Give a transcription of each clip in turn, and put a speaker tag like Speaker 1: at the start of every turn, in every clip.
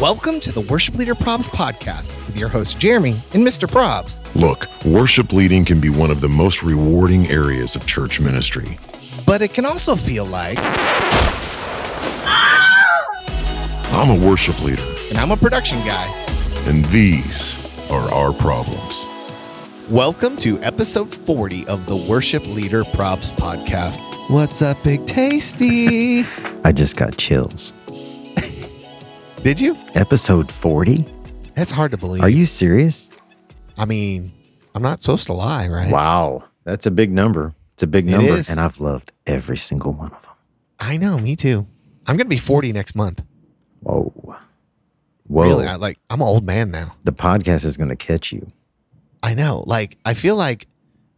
Speaker 1: Welcome to the Worship Leader Probs podcast with your host, Jeremy and Mr. Probs.
Speaker 2: Look, worship leading can be one of the most rewarding areas of church ministry.
Speaker 1: But it can also feel like,
Speaker 2: I'm a worship leader,
Speaker 1: and I'm a production guy.
Speaker 2: and these are our problems.
Speaker 1: Welcome to episode 40 of the Worship Leader Probs podcast. What's up, Big Tasty?
Speaker 3: I just got chills.
Speaker 1: Did you?
Speaker 3: Episode 40?
Speaker 1: That's hard to believe.
Speaker 3: Are you serious?
Speaker 1: I mean, I'm not supposed to lie, right?
Speaker 3: Wow. That's a big number. It's a big
Speaker 1: It
Speaker 3: number.
Speaker 1: is.
Speaker 3: And I've loved every single one of them.
Speaker 1: I know, me too. I'm going to be 40 next month.
Speaker 3: Whoa. Whoa.
Speaker 1: Really, I, like I'm an old man now.
Speaker 3: the podcast is going to catch you.
Speaker 1: I know. Like I feel like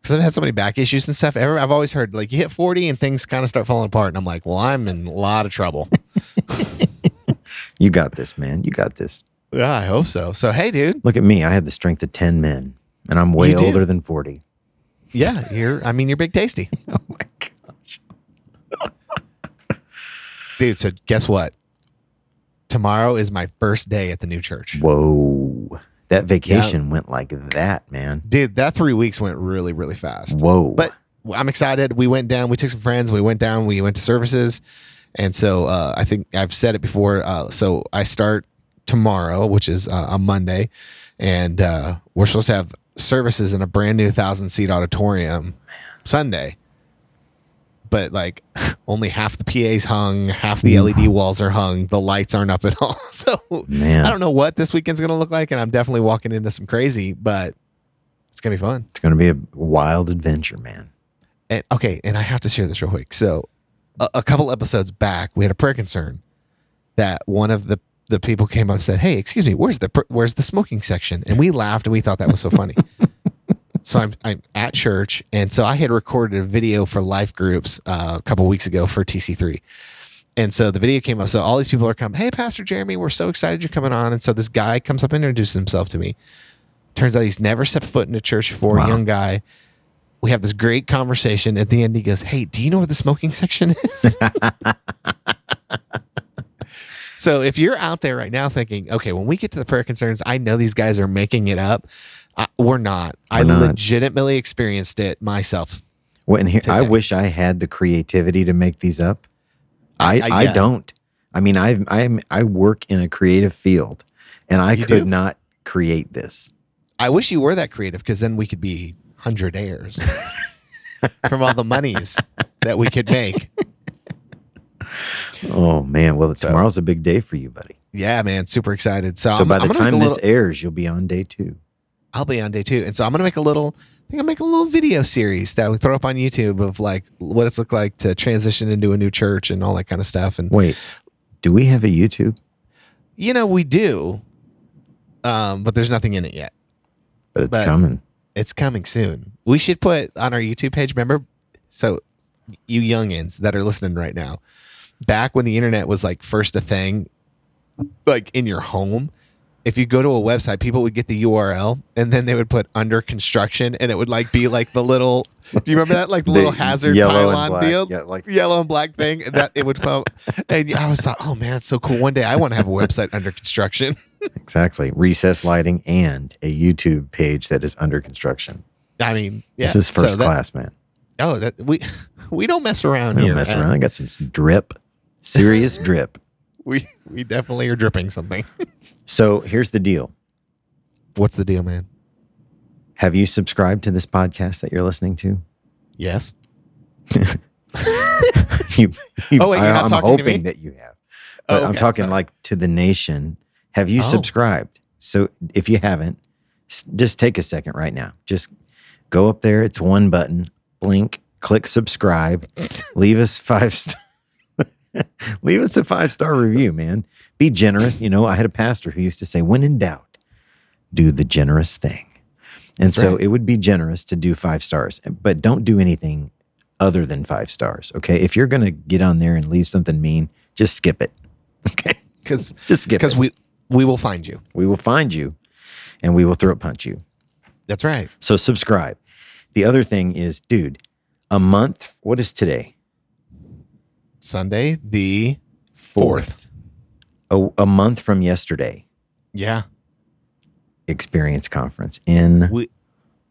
Speaker 1: because I've had so many back issues and stuff. Ever, I've always heard like you hit 40 and things kind of start falling apart, and I'm like, well, I'm in a lot of trouble.
Speaker 3: You got this, man. You got this.
Speaker 1: yeah, I hope so. So hey, dude.
Speaker 3: Look at me. I have the strength of 10 men, and I'm way older than 40.
Speaker 1: Yeah, you're. I mean, you're big tasty,
Speaker 3: Oh my gosh.
Speaker 1: dude. So guess what? Tomorrow is my first day at the new church.
Speaker 3: Whoa. That vacation went like that, man.
Speaker 1: Dude, that three weeks went really, really fast.
Speaker 3: Whoa.
Speaker 1: But I'm excited. We went down. We took some friends. We went down. We went to services, and so uh, I think I've said it before. Uh, so I start tomorrow, which is uh, a Monday, and uh, we're supposed to have services in a brand new thousand seat auditorium Sunday. But like only half the PA's hung, half the LED walls are hung, the lights aren't up at all. So
Speaker 3: man,
Speaker 1: I don't know what this weekend's gonna look like, and I'm definitely walking into some crazy, but it's gonna be fun.
Speaker 3: it's going to be a wild adventure, man.
Speaker 1: And okay, and I have to share this real quick. So, a, a couple episodes back, we had a prayer concern that one of the the people came up and said, "Hey, excuse me, where's the where's the smoking section?" And we laughed and we thought that was so funny. so I'm I'm at church, and so I had recorded a video for life groups uh, a couple weeks ago for TC3. And so the video came up. So all these people are coming. Hey, Pastor Jeremy, we're so excited you're coming on. And so this guy comes up and introduces himself to me. Turns out he's never set foot in a church before.
Speaker 3: Wow.
Speaker 1: A young guy we have this great conversation. At the end, he goes, Hey, do you know where the smoking section is? so if you're out there right now thinking, okay, when we get to the prayer concerns, I know these guys are making it up. Uh, we're not. I
Speaker 3: We're not.
Speaker 1: legitimately experienced it myself.
Speaker 3: Well, and here, I wish I had the creativity to make these up. I,
Speaker 1: I-
Speaker 3: I,
Speaker 1: yeah.
Speaker 3: don't. I mean, I I'm I work in a creative field, and I
Speaker 1: You
Speaker 3: could
Speaker 1: do?
Speaker 3: not create this.
Speaker 1: I wish you were that creative because then we could be hundred heirs from all the monies that we could make.
Speaker 3: Oh man, well
Speaker 1: So-
Speaker 3: tomorrow's a big day for you, buddy.
Speaker 1: Yeah, man, super excited. So,
Speaker 3: So
Speaker 1: I'm,
Speaker 3: by the time this
Speaker 1: little-
Speaker 3: airs, you'll be on day two.
Speaker 1: I'll be on day two. And so I'm going to make a little, I think I'll make a little video series that we throw up on YouTube of like what it's looked like to transition into a new church and all that kind of stuff. And,
Speaker 3: Wait, do we have a YouTube?
Speaker 1: you know, we do, um, but there's nothing in it yet.
Speaker 3: But it's
Speaker 1: But-
Speaker 3: coming.
Speaker 1: It's coming soon. We should put on our YouTube page, remember? So, you youngins that are listening right now, back when the internet was like first a thing, like in your home, if you go to a website, people would get the URL and then they would put under construction and it would like be like the little, do you remember that? Like the little hazard pylon deal?
Speaker 3: Yeah, like
Speaker 1: Yellow and black thing and that it would pop. And I was thought, oh man, it's so cool. One day I want to have a website under construction.
Speaker 3: Exactly recess lighting and a YouTube page that is under construction.
Speaker 1: I mean, yeah.
Speaker 3: This is
Speaker 1: so
Speaker 3: first
Speaker 1: that-
Speaker 3: class, man.
Speaker 1: Oh, that we we don't mess around
Speaker 3: I don't
Speaker 1: here.
Speaker 3: mess
Speaker 1: man.
Speaker 3: around. I got some drip, serious drip.
Speaker 1: We we definitely are dripping something.
Speaker 3: So here's the deal.
Speaker 1: What's the deal, man?
Speaker 3: Have you subscribed to this podcast that you're listening to?
Speaker 1: Yes.
Speaker 3: you, you-
Speaker 1: Oh, wait, you're not
Speaker 3: I'm
Speaker 1: talking to me?
Speaker 3: hoping that you have. But
Speaker 1: Oh,
Speaker 3: I'm talking
Speaker 1: sorry.
Speaker 3: like to the nation. Have you
Speaker 1: Oh.
Speaker 3: subscribed? So if you haven't, just take a second right now. Just go up there. It's one button. Blink. Click subscribe. leave us five star. leave us a five star review, man. Be generous. You know, I had a pastor who used to say, "When in doubt, do the generous thing." And
Speaker 1: That's
Speaker 3: so
Speaker 1: right.
Speaker 3: it would be generous to do five stars, but don't do anything other than five stars. Okay. If you're going to get on there and leave something mean, just skip it. Okay.
Speaker 1: Because
Speaker 3: Just skip
Speaker 1: because
Speaker 3: it.
Speaker 1: we we will find you.
Speaker 3: we will find you and we will throat punch you.
Speaker 1: That's right.
Speaker 3: So subscribe. The other thing is, dude, a month. What is today?
Speaker 1: Sunday the fourth.
Speaker 3: a, a month from yesterday,
Speaker 1: Yeah.
Speaker 3: experience conference in
Speaker 1: We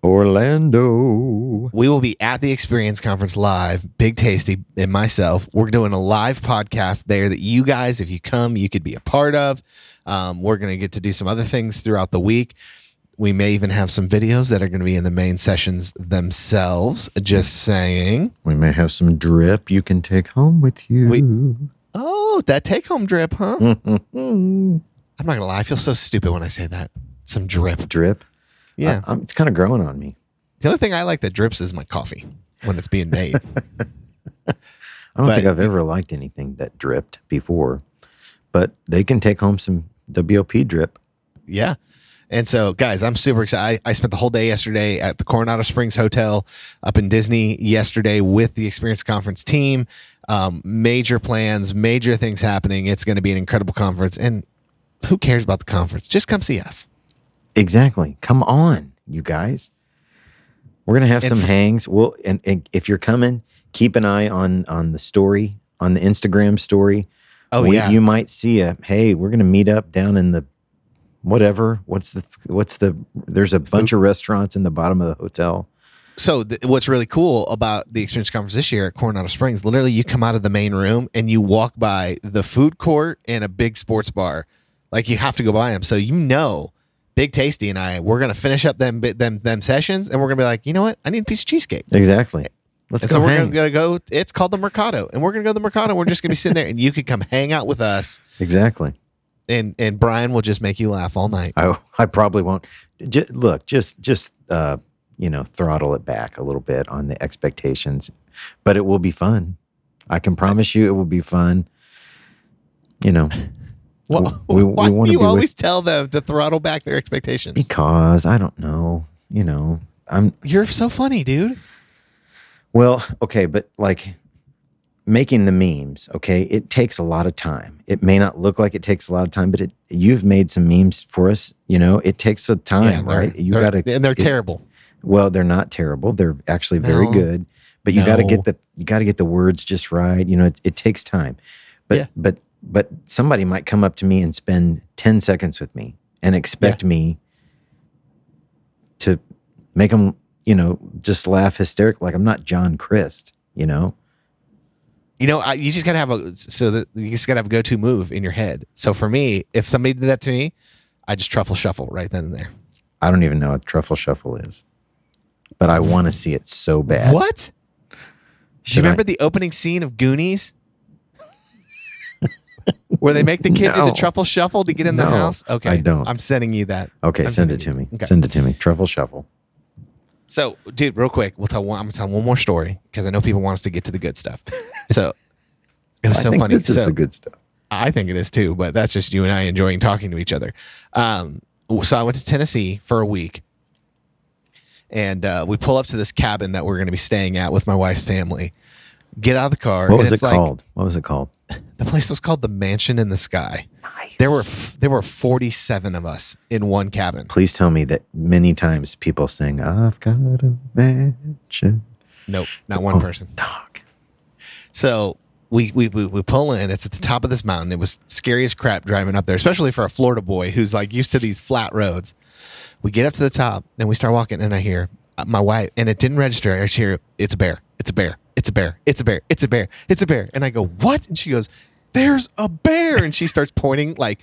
Speaker 3: Orlando.
Speaker 1: we will be at the experience conference live big tasty and myself. We're doing a live podcast there that you guys if you come you could be a part of. Um, we're going to get to do some other things throughout the week. We may even have some videos that are going to be in the main sessions themselves. Just saying.
Speaker 3: We may have some drip you can take home with you.
Speaker 1: oh that take home drip huh? I'm not going to lie i feel so stupid when i say that. Some drip. drip yeah
Speaker 3: I- I'm- it's kind of growing on me.
Speaker 1: the only thing i like that drips is my coffee when it's being made
Speaker 3: I don't
Speaker 1: But-
Speaker 3: think I've ever liked anything that dripped before, but they can take home some WOP drip.
Speaker 1: Yeah. And so, guys, I'm super excited. I, I spent the whole day yesterday at the Coronado Springs Hotel up in Disney yesterday with the Experience Conference team. Um, major plans, major things happening. It's going to be an incredible conference. And who cares about the conference? Just come see us.
Speaker 3: Exactly. Come on, you guys. We're gonna have
Speaker 1: And
Speaker 3: some
Speaker 1: f-
Speaker 3: hangs. Well, and, and if you're coming, keep an eye on on the story on the Instagram story.
Speaker 1: Oh,
Speaker 3: We-
Speaker 1: yeah.
Speaker 3: you might see a hey, we're gonna meet up down in the whatever. What's the what's the? There's a bunch of restaurants in the bottom of the hotel.
Speaker 1: so th- what's really cool about the experience conference this year at coronado springs literally you come out of the main room and you walk by the food court and a big sports bar like you have to go by them so you know big tasty and i we're gonna finish up them them them sessions and we're gonna be like you know what i need a piece of cheesecake
Speaker 3: Exactly. Let's
Speaker 1: and
Speaker 3: go
Speaker 1: so we're
Speaker 3: hang.
Speaker 1: gonna, go it's called the mercado and we're gonna go to the mercado And we're just gonna be sitting there and you could come hang out with us
Speaker 3: exactly.
Speaker 1: and and brian will just make you laugh all night
Speaker 3: I I probably won't. J- look, just just uh, you know, throttle it back a little bit on the expectations, but it will be fun. I can promise you, it will be fun. You know,
Speaker 1: well,
Speaker 3: we- we
Speaker 1: why
Speaker 3: wanna
Speaker 1: do you
Speaker 3: be with-
Speaker 1: always tell them to throttle back their expectations
Speaker 3: because I don't know. You know, I'm
Speaker 1: you're so funny dude
Speaker 3: well, okay, but like making the memes, okay, it takes a lot of time. It may not look like it takes a lot of time, but it you've made some memes for us. You know, it takes a time,
Speaker 1: they're-
Speaker 3: right? You got to
Speaker 1: and they're
Speaker 3: it-
Speaker 1: terrible.
Speaker 3: Well, they're not terrible. They're actually very
Speaker 1: No.
Speaker 3: good. But you got to get the you got to get the words just right. You know, it, it takes time. But
Speaker 1: Yeah.
Speaker 3: but but somebody might come up to me and spend 10 seconds with me and expect me to make them, you know, just laugh hysterical like I'm not John Crist, you know.
Speaker 1: You know, I, you just gotta have a so that you just gotta have a go-to move in your head. So for me, if somebody did that to me, I just truffle shuffle right then and there.
Speaker 3: I don't even know what truffle shuffle is. But I want to see it so bad.
Speaker 1: What? Do
Speaker 3: Should
Speaker 1: you
Speaker 3: I-
Speaker 1: remember the opening scene of Goonies? Where they make the kid do the truffle shuffle to get in the house? Okay.
Speaker 3: I don't.
Speaker 1: I'm sending you that.
Speaker 3: Okay,
Speaker 1: I'm
Speaker 3: send it to me.
Speaker 1: okay.
Speaker 3: Send it to me. Truffle shuffle.
Speaker 1: So, dude, real quick, we'll tell one. I'm gonna tell one more story because I know people want us to get to the good stuff. So it was so
Speaker 3: think
Speaker 1: funny.
Speaker 3: This is
Speaker 1: So
Speaker 3: the good stuff.
Speaker 1: I think it is too, but that's just you and I enjoying talking to each other. Um, so I went to Tennessee for a week, and uh, we pull up to this cabin that we're going to be staying at with my wife's family. Get out of the car.
Speaker 3: What
Speaker 1: and
Speaker 3: was it
Speaker 1: like-
Speaker 3: called? What was it called?
Speaker 1: The place was called the Mansion in the Sky. Nice. There were there were 47 of us in one cabin.
Speaker 3: Please tell me that many times people sing, I've got a mansion.
Speaker 1: Nope, not one
Speaker 3: Oh,
Speaker 1: person.
Speaker 3: Dog.
Speaker 1: So we, we we we pull in. It's at the top of this mountain. It was scary as crap driving up there, especially for a Florida boy who's like used to these flat roads. We get up to the top and we start walking, and I hear uh, my wife, and it didn't register. I just hear it's a bear. It's a bear. It's a bear. It's a bear. It's a bear. It's a bear. And I go, what? And she goes, there's a bear. And she starts pointing, like,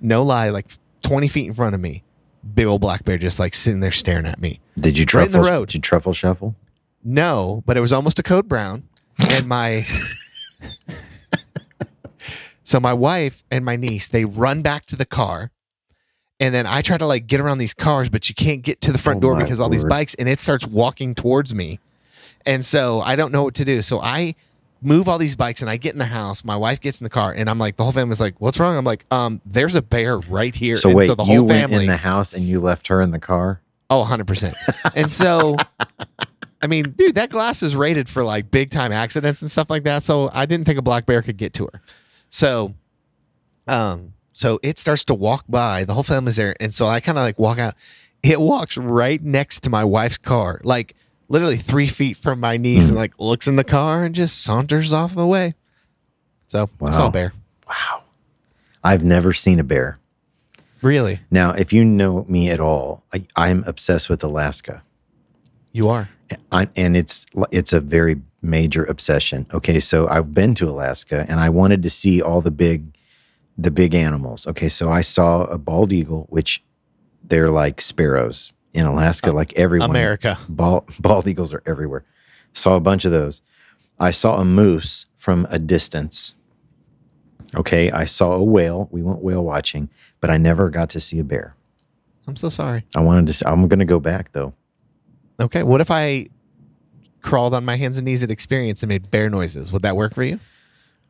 Speaker 1: no lie, like 20 feet in front of me. Big old black bear just like sitting there staring at me.
Speaker 3: Did you
Speaker 1: Right in the
Speaker 3: truffle?
Speaker 1: road.
Speaker 3: Did you truffle shuffle?
Speaker 1: No, but it was almost a code brown. And my so my wife and my niece they run back to the car, and then I try to like get around these cars, but you can't get to the front
Speaker 3: Oh
Speaker 1: door because all these bikes, and it starts walking towards me, and so I don't know what to do. So I move all these bikes and I get in the house. My wife gets in the car, and I'm like, the whole family's like, "What's wrong?" I'm like, "Um, there's a bear right here."
Speaker 3: So
Speaker 1: and
Speaker 3: wait,
Speaker 1: so the
Speaker 3: you
Speaker 1: whole
Speaker 3: went
Speaker 1: family
Speaker 3: in the house and you left her in the car?
Speaker 1: Oh, 100%. and so, I mean, dude, that glass is rated for like big time accidents and stuff like that. So I didn't think a black bear could get to her. So, um, so it starts to walk by. The whole family's there. And so I kind of like walk out. It walks right next to my wife's car, like literally three feet from my niece, and hmm. like looks in the car and just saunters off away. So I saw a bear.
Speaker 3: Wow. I've never seen a bear.
Speaker 1: Really?
Speaker 3: Now, if you know me at all, I, I'm obsessed with Alaska.
Speaker 1: You are.
Speaker 3: I, and it's it's a very major obsession. Okay, so I've been to Alaska and I wanted to see all the big the big animals. Okay, so I saw a bald eagle, which they're like sparrows in Alaska, like everyone.
Speaker 1: America.
Speaker 3: Bald, bald eagles are everywhere. Saw a bunch of those. I saw a moose from a distance. Okay, I saw a whale. We went whale watching, but I never got to see a bear.
Speaker 1: I'm so sorry.
Speaker 3: I wanted to. See, I'm going to go back though.
Speaker 1: Okay. What if I crawled on my hands and knees at experience and made bear noises? Would that work for you?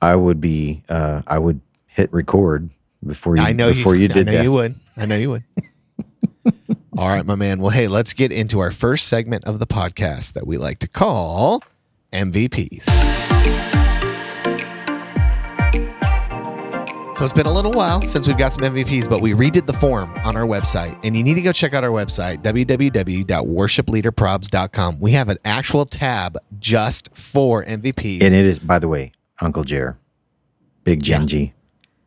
Speaker 3: I would be. Uh, I would hit record before you.
Speaker 1: I know
Speaker 3: before
Speaker 1: you,
Speaker 3: you, did
Speaker 1: I know
Speaker 3: that.
Speaker 1: you would. I know you would. All right, my man. Well, hey, let's get into our first segment of the podcast that we like to call MVPs. So it's been a little while since we've got some MVPs, but we redid the form on our website. And you need to go check out our website, www.worshipleaderprobs.com. We have an actual tab just for MVPs.
Speaker 3: And it is, by the way, Uncle Jer, Big
Speaker 1: Yeah.
Speaker 3: Genji,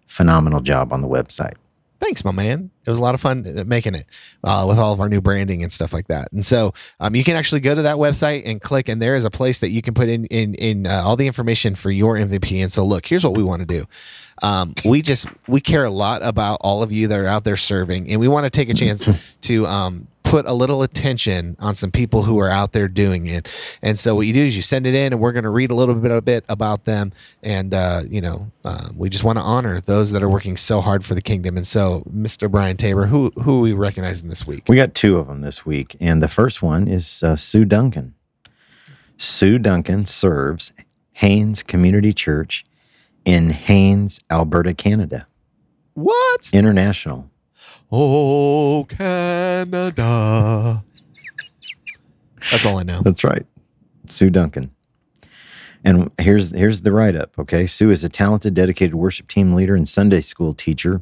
Speaker 3: phenomenal job on the website.
Speaker 1: Thanks, my man. It was a lot of fun uh, making it uh, with all of our new branding and stuff like that. And so um, you can actually go to that website and click, and there is a place that you can put in in in uh, all the information for your MVP. And so, look, here's what we want to do. Um, we just we care a lot about all of you that are out there serving, and we want to take a chance to um, put a little attention on some people who are out there doing it. And so what you do is you send it in, and we're going to read a little bit a bit about them, and uh, you know uh, we just want to honor those that are working so hard for the kingdom. And so, Mr. Brian Tabor, who who are we recognizing this week?
Speaker 3: We got two of them this week, and the first one is uh, Sue Duncan. Sue Duncan serves Haynes Community Church in Haynes, Alberta, Canada.
Speaker 1: What?
Speaker 3: International.
Speaker 1: Oh, Canada. That's all I know.
Speaker 3: That's right. Sue Duncan. And here's here's the write up. Okay, Sue is a talented, dedicated worship team leader and Sunday school teacher.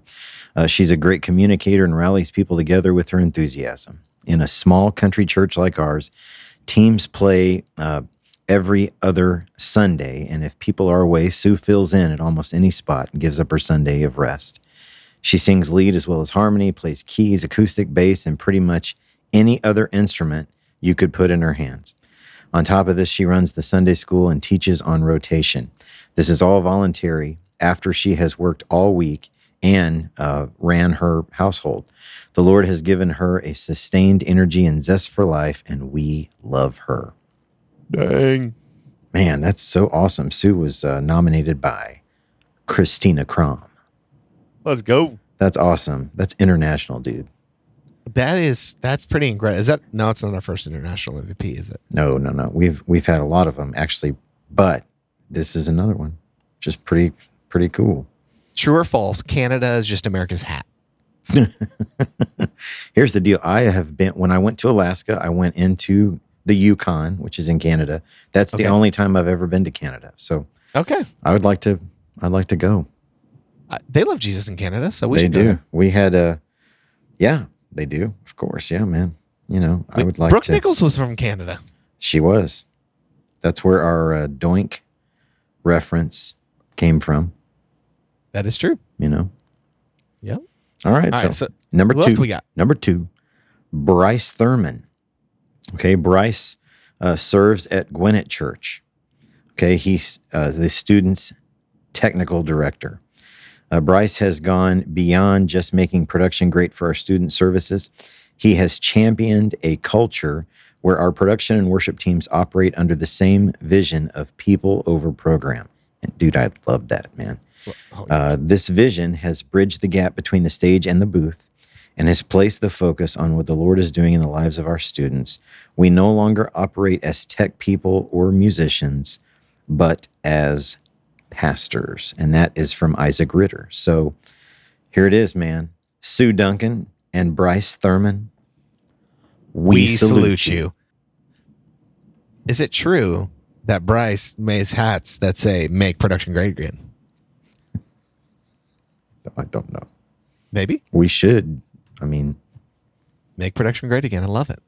Speaker 3: Uh, she's a great communicator and rallies people together with her enthusiasm. In a small country church like ours, teams play uh, every other Sunday, and if people are away, Sue fills in at almost any spot and gives up her Sunday of rest. She sings lead as well as harmony, plays keys, acoustic, bass, and pretty much any other instrument you could put in her hands. On top of this, she runs the Sunday school and teaches on rotation. This is all voluntary after she has worked all week and uh, ran her household. The Lord has given her a sustained energy and zest for life, and we love her.
Speaker 1: Dang.
Speaker 3: Man, that's so awesome. Sue was uh, nominated by Christina Crom.
Speaker 1: Let's go.
Speaker 3: That's awesome. That's international, dude.
Speaker 1: That is that's pretty incredible. Is that no? It's not our first international MVP, is it?
Speaker 3: No, no, no. We've we've had a lot of them actually, but this is another one. Just pretty pretty cool.
Speaker 1: True or false? Canada is just America's hat.
Speaker 3: Here's the deal. I have been when I went to Alaska, I went into the Yukon, which is in Canada. That's the only time I've ever been to Canada. So
Speaker 1: Okay.
Speaker 3: I would like to I'd like to go.
Speaker 1: They love Jesus in Canada, so we
Speaker 3: they do.
Speaker 1: there.
Speaker 3: We had a yeah, they do. Of course. Yeah, man. You know, I would like
Speaker 1: Brooke
Speaker 3: to
Speaker 1: Nichols was from Canada.
Speaker 3: She was. That's where our uh, doink reference came from,
Speaker 1: That is true.
Speaker 3: you know.
Speaker 1: Yep.
Speaker 3: All right.
Speaker 1: All
Speaker 3: so,
Speaker 1: right. So
Speaker 3: number two.
Speaker 1: we got?
Speaker 3: Number two, Bryce Thurman. Okay, Bryce uh, serves at Gwinnett Church. Okay, he's uh, the student's technical director. Uh, Bryce has gone beyond just making production great for our student services. He has championed a culture where our production and worship teams operate under the same vision of people over program. And dude, I love that, man.
Speaker 1: Oh,
Speaker 3: Uh, this vision has bridged the gap between the stage and the booth and has placed the focus on what the Lord is doing in the lives of our students. We no longer operate as tech people or musicians, but as pastors. And that is from Isaac Ritter. So here it is, man. Sue Duncan and Bryce Thurman.
Speaker 1: we, salute, you. Is it true that Bryce makes hats that say "Make production great again"?
Speaker 3: I don't know.
Speaker 1: Maybe
Speaker 3: We should. I mean,
Speaker 1: make production great again. I love it.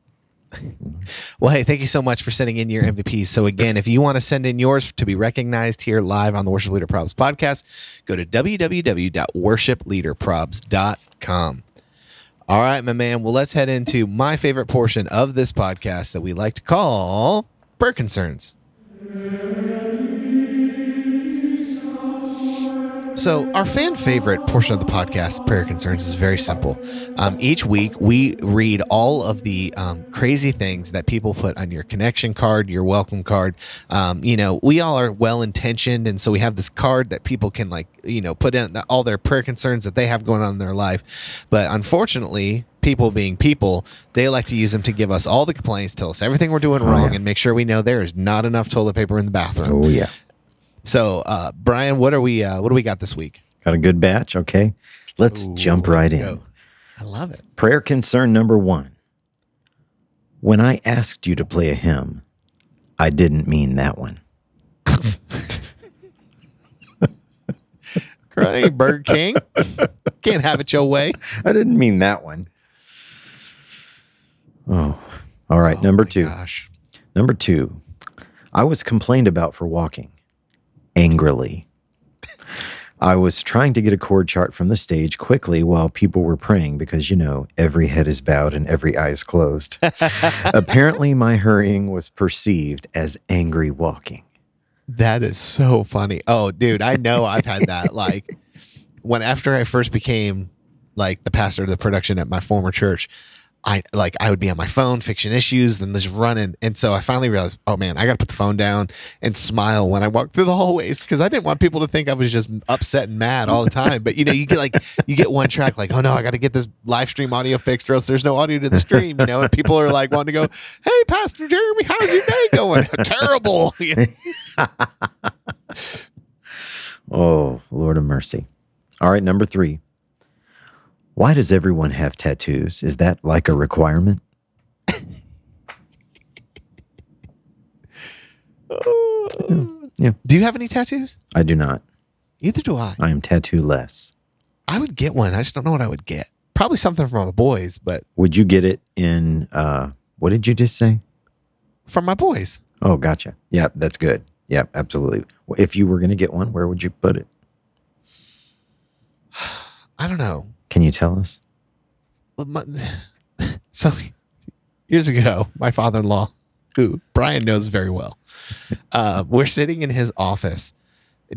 Speaker 1: Well, hey, thank you so much for sending in your MVPs. So, again, if you want to send in yours to be recognized here live on the Worship Leader Probs podcast, go to www.worshipleaderprobs.com. All right, my man. Well, let's head into my favorite portion of this podcast that we like to call Prayer Concerns. So, our fan favorite portion of the podcast, Prayer Concerns, is very simple. Um, each week, we read all of the um, crazy things that people put on your connection card, your welcome card. Um, you know, we all are well intentioned. And so we have this card that people can, like, you know, put in all their prayer concerns that they have going on in their life. But unfortunately, people being people, they like to use them to give us all the complaints, tell us everything we're doing wrong,
Speaker 3: yeah.
Speaker 1: and make sure we know there is not enough toilet paper in the bathroom.
Speaker 3: Oh yeah.
Speaker 1: So, uh, Brian, what are we? Uh, what do we got this week?
Speaker 3: Got a good batch. Okay. Let's
Speaker 1: Ooh,
Speaker 3: jump
Speaker 1: let's
Speaker 3: right in.
Speaker 1: go. I love it.
Speaker 3: Prayer concern number one. When I asked you to play a hymn, I didn't mean that one.
Speaker 1: Hey, Burger King, can't have it your way.
Speaker 3: I didn't mean that one. Oh, all right.
Speaker 1: Oh,
Speaker 3: number two.
Speaker 1: Gosh.
Speaker 3: Number two. I was complained about for walking angrily. I was trying to get a chord chart from the stage quickly while people were praying because, you know, every head is bowed and every eye is closed. Apparently, my hurrying was perceived as angry walking.
Speaker 1: That is so funny. Oh, dude, I know I've had that. Like when after I first became like the pastor of the production at my former church, I like I would be on my phone fixing issues, then just running, and so I finally realized, oh man, I got to put the phone down and smile when I walk through the hallways because I didn't want people to think I was just upset and mad all the time. But you know, you get like you get one track, like, oh no, I got to get this live stream audio fixed, or else there's no audio to the stream. You know, and people are like wanting to go, hey, Pastor Jeremy, how's your day going? Terrible.
Speaker 3: Oh, Lord of mercy. All right, number three. Why does everyone have tattoos? Is that like a requirement? Yeah.
Speaker 1: Do you have any tattoos?
Speaker 3: I do not.
Speaker 1: Either do I.
Speaker 3: I am tattoo less.
Speaker 1: I would get one. I just don't know what I would get. Probably something from my boys, but
Speaker 3: Would you get it in, uh, what did you just say?
Speaker 1: from my boys.
Speaker 3: Oh, gotcha. Yeah, that's good. Yeah, absolutely. If you were going to get one, where would you put it?
Speaker 1: I don't know.
Speaker 3: Can you tell us?
Speaker 1: But my, so years ago, my father-in-law, who Brian knows very well, uh, we're sitting in his office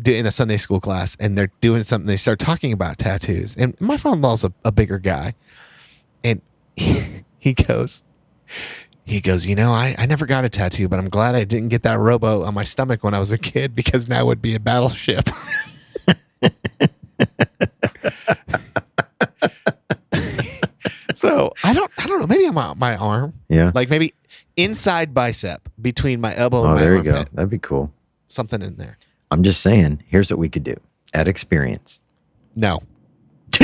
Speaker 1: in a Sunday school class, and they're doing something. They start talking about tattoos, and my father-in-law's a, a bigger guy, and he, he goes, he goes, you know, I, I never got a tattoo, but I'm glad I didn't get that robo on my stomach when I was a kid because now it would be a battleship. So I don't I don't know. Maybe on my, my arm,
Speaker 3: Yeah.
Speaker 1: like maybe inside bicep between my elbow and
Speaker 3: Oh,
Speaker 1: my
Speaker 3: there you go. That'd be cool.
Speaker 1: Something in there.
Speaker 3: I'm just saying, here's what we could do at experience.
Speaker 1: No.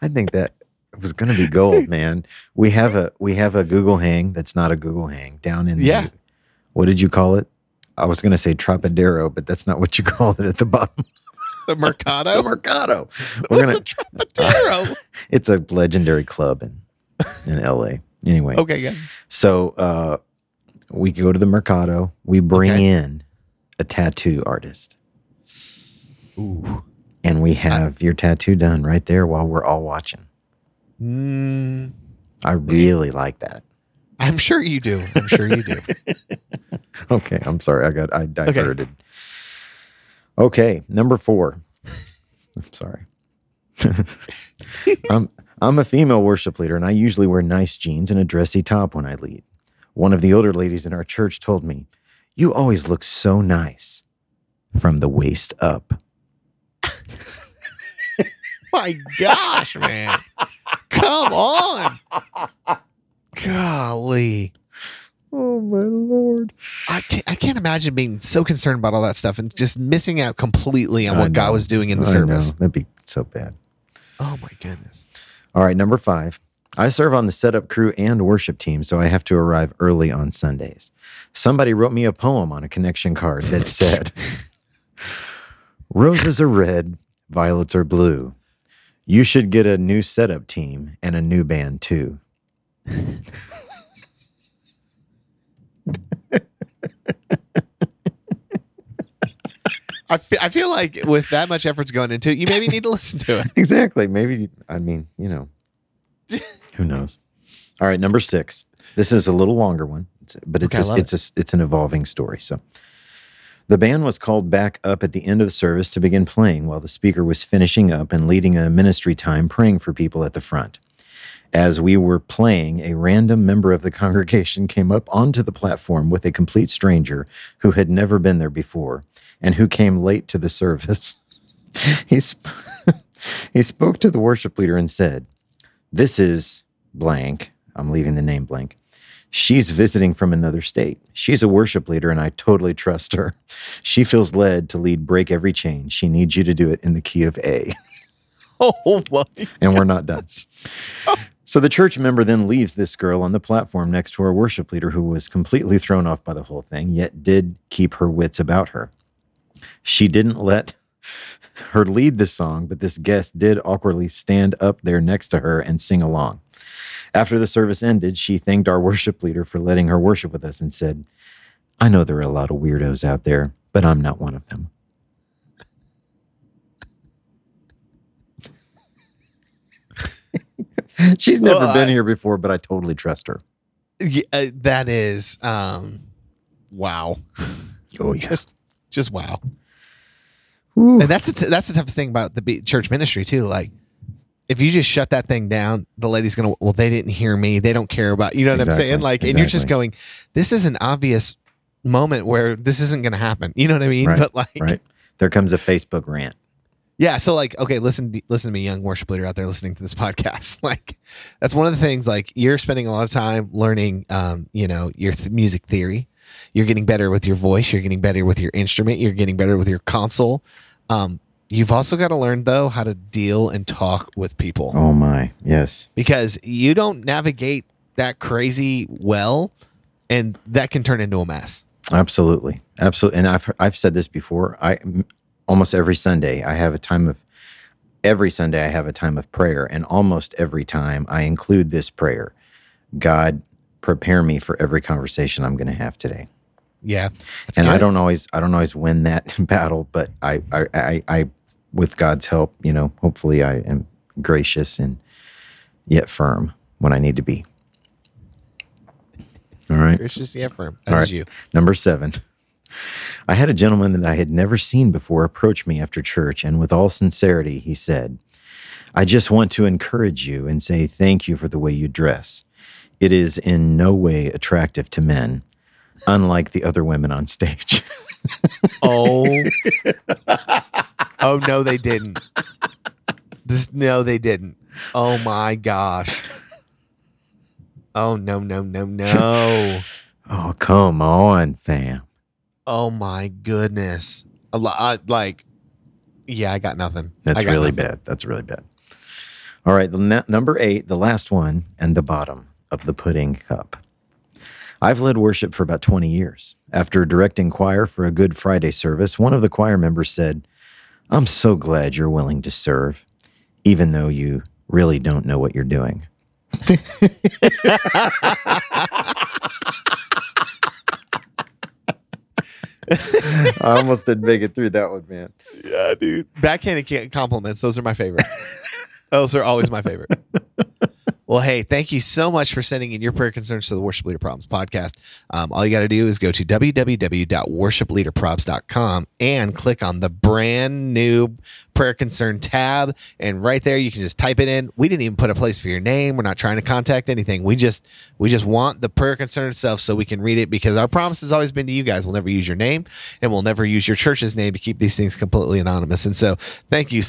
Speaker 3: I think that was going to be gold, man. We have a we have a Google hang that's not a Google hang down in
Speaker 1: Yeah.
Speaker 3: the what did you call it? I was going to say Trapadero, but that's not what you call it at the bottom.
Speaker 1: the Mercado.
Speaker 3: the Mercado. We're
Speaker 1: What's
Speaker 3: gonna.
Speaker 1: a Trapatero?
Speaker 3: It's a legendary club in in L.A. Anyway,
Speaker 1: okay, yeah.
Speaker 3: so uh, we go to the Mercado. We bring
Speaker 1: Okay.
Speaker 3: in a tattoo artist,
Speaker 1: Ooh.
Speaker 3: and we have your tattoo done right there while we're all watching.
Speaker 1: Mm,
Speaker 3: I really like that.
Speaker 1: I'm sure you do. I'm sure you do.
Speaker 3: Okay, I'm sorry. I got I diverted. Okay, okay number four. I'm sorry. I'm I'm a female worship leader, and I usually wear nice jeans and a dressy top when I lead. One of the older ladies in our church told me, "You always look so nice from the waist up."
Speaker 1: My gosh, man. Come on. Golly.
Speaker 3: Oh my lord!
Speaker 1: I can't, I can't imagine being so concerned about all that stuff and just missing out completely on
Speaker 3: I
Speaker 1: what God was doing in the
Speaker 3: I know.
Speaker 1: service.
Speaker 3: That'd be so bad.
Speaker 1: Oh my goodness.
Speaker 3: All right, number five. I serve on the setup crew and worship team, so I have to arrive early on Sundays. Somebody wrote me a poem on a connection card that said, Roses are red, violets are blue. You should get a new setup team and a new band too.
Speaker 1: I fe- I feel like with that much effort's going into it, you maybe need to listen to it.
Speaker 3: Exactly. Maybe I mean, you know, who knows? All right, number six. This is a little longer one, but it's
Speaker 1: Okay,
Speaker 3: a, it's a, it's an evolving story. So, the band was called back up at the end of the service to begin playing while the speaker was finishing up and leading a ministry time, praying for people at the front. As we were playing, a random member of the congregation came up onto the platform with a complete stranger who had never been there before and who came late to the service. he, sp- he spoke to the worship leader and said, This is blank. I'm leaving the name blank. She's visiting from another state. She's a worship leader, and I totally trust her. She feels led to lead Break Every Chain. She needs you to do it in the key of A.
Speaker 1: Oh my!
Speaker 3: and we're not done. Oh. So the church member then leaves this girl on the platform next to our worship leader, who was completely thrown off by the whole thing, yet did keep her wits about her. She didn't let her lead the song, but this guest did awkwardly stand up there next to her and sing along. After the service ended, she thanked our worship leader for letting her worship with us and said, I know there are a lot of weirdos out there, but I'm not one of them. She's never
Speaker 1: Well,
Speaker 3: been
Speaker 1: I-
Speaker 3: here before, but I totally trust her.
Speaker 1: Yeah, uh, that is um, wow.
Speaker 3: Oh,
Speaker 1: Just just wow. And that's the t- that's the toughest thing about the be- church ministry too. Like, if you just shut that thing down, the lady's gonna. Well, they didn't hear me. They don't care about you. Know what
Speaker 3: Exactly,
Speaker 1: I'm saying? Like, and you're just going. This is an obvious moment where this isn't gonna happen. You know what I mean?
Speaker 3: Right,
Speaker 1: But like,
Speaker 3: right. There comes a Facebook rant.
Speaker 1: Yeah. So like, okay, listen, listen to me, young worship leader out there listening to this podcast. Like, that's one of the things. Like, you're spending a lot of time learning. Um, you know, your th- music theory. You're getting better with your voice. You're getting better with your instrument. You're getting better with your console. Um, you've also got to learn though how to deal and talk with people
Speaker 3: Oh my, yes.
Speaker 1: because you don't navigate that crazy well, and that can turn into a mess.
Speaker 3: Absolutely, absolutely. And I've I've said this before. I almost every Sunday I have a time of every Sunday I have a time of prayer, and almost every time I include this prayer: God, prepare me for every conversation I'm going to have today.
Speaker 1: Yeah,
Speaker 3: and I don't always I don't always win that battle, but I I, I I with God's help, you know, hopefully I am gracious and yet firm when I need to be. All right.
Speaker 1: Just yeah, firm.
Speaker 3: All
Speaker 1: That
Speaker 3: right.
Speaker 1: you.
Speaker 3: Number seven. I had a gentleman that I had never seen before approach me after church, and with all sincerity, he said, I just want to encourage you and say thank you for the way you dress. It is in no way attractive to men, unlike the other women on stage.
Speaker 1: Oh, oh no, they didn't. This no, they didn't. Oh my gosh. Oh no no no no.
Speaker 3: oh, come on, fam.
Speaker 1: Oh my goodness. A lot uh, like. Yeah, I got nothing.
Speaker 3: That's
Speaker 1: got
Speaker 3: really
Speaker 1: nothing.
Speaker 3: bad. That's really bad. All right, the number eight, the last one, and the bottom of the pudding cup. I've led worship for about 20 years. After directing choir for a Good Friday service, one of the choir members said, I'm so glad you're willing to serve, even though you really don't know what you're doing. I almost didn't make it through that one, man.
Speaker 1: Yeah, dude. Backhanded compliments. Those are my favorite. those are always my favorite. Well, hey, thank you so much for sending in your prayer concerns to the Worship Leader Problems podcast. Um, all you got to do is go to www.worshipleaderprobs.com and click on the brand new prayer concern tab. And right there, you can just type it in. We didn't even put a place for your name. We're not trying to contact anything. We just we just want the prayer concern itself so we can read it because our promise has always been to you guys we'll never use your name and we'll never use your church's name to keep these things completely anonymous. And so, thank you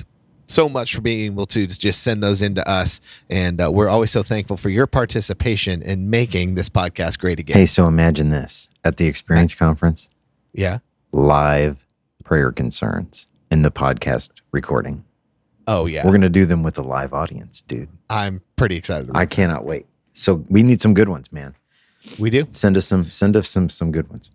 Speaker 1: so much for being able to just send those into us. And uh, we're always so thankful for your participation in making this podcast great again.
Speaker 3: Hey, so imagine this at the experience conference,
Speaker 1: Yeah.
Speaker 3: live prayer concerns in the podcast recording.
Speaker 1: Oh, yeah.
Speaker 3: We're going to do them with a live audience, dude.
Speaker 1: I'm pretty excited. About
Speaker 3: I cannot wait. So we need some good ones, man.
Speaker 1: We do.
Speaker 3: Send us some send us some some good ones.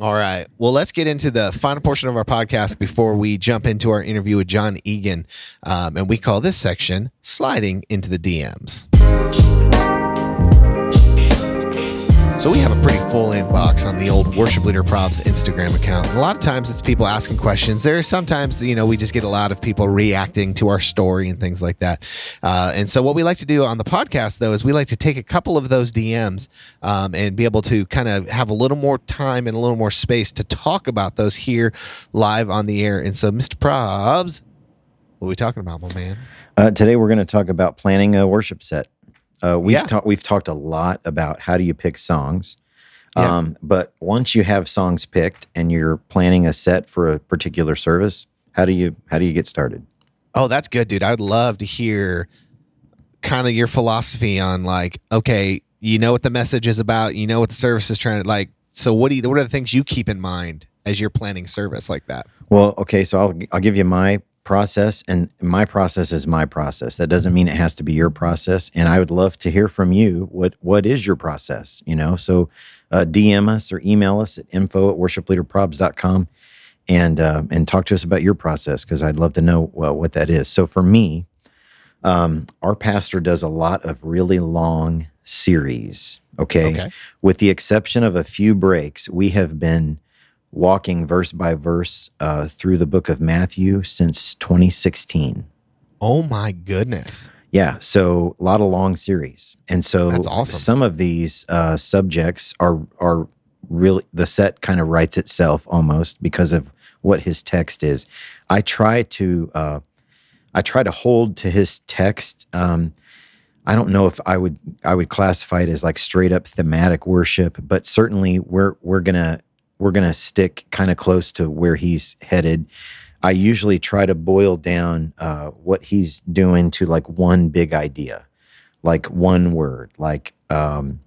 Speaker 1: All right. Well, let's get into the final portion of our podcast before we jump into our interview with John Egan. Um, and we call this section Sliding into the DMs. So we have a pretty full inbox on the old Worship Leader Probs Instagram account. A lot of times it's people asking questions. There are sometimes, you know, we just get a lot of people reacting to our story and things like that. Uh, and so what we like to do on the podcast, though, is we like to take a couple of those DMs um, and be able to kind of have a little more time and a little more space to talk about those here live on the air. And so, Mr. Probs, what are we talking about, my man?
Speaker 3: Uh, today we're going to talk about planning a worship set. Uh, we've
Speaker 1: Yeah.
Speaker 3: talked we've talked a lot about how do you pick songs,
Speaker 1: Yeah.
Speaker 3: um, but once you have songs picked and you're planning a set for a particular service, how do you how do you get started?
Speaker 1: Oh, that's good, dude. I would love to hear kind of your philosophy on like, okay, you know what the message is about, you know what the service is trying to like. So what do you, what are the things you keep in mind as you're planning service like that?
Speaker 3: Well, okay, so I'll I'll give you my process, and my process is my process. That doesn't mean it has to be your process. And I would love to hear from you. What what is your process? You know, so uh, DM us or email us at info at worshipleaderprobs.com and uh, and talk to us about your process because I'd love to know well, what that is. So for me, um, our pastor does a lot of really long series. Okay?
Speaker 1: Okay.
Speaker 3: with the exception of a few breaks, we have been walking verse by verse uh, through the book of Matthew since 2016.
Speaker 1: Oh my goodness.
Speaker 3: Yeah, so a lot of long series, and so
Speaker 1: That's awesome.
Speaker 3: some of these uh, subjects are are really the set kind of writes itself almost because of what his text is. I try to uh, I try to hold to his text. Um, I don't know if I would I would classify it as like straight up thematic worship, but certainly we're we're gonna we're gonna stick kind of close to where he's headed. I usually try to boil down uh, what he's doing to like one big idea, like one word, like um,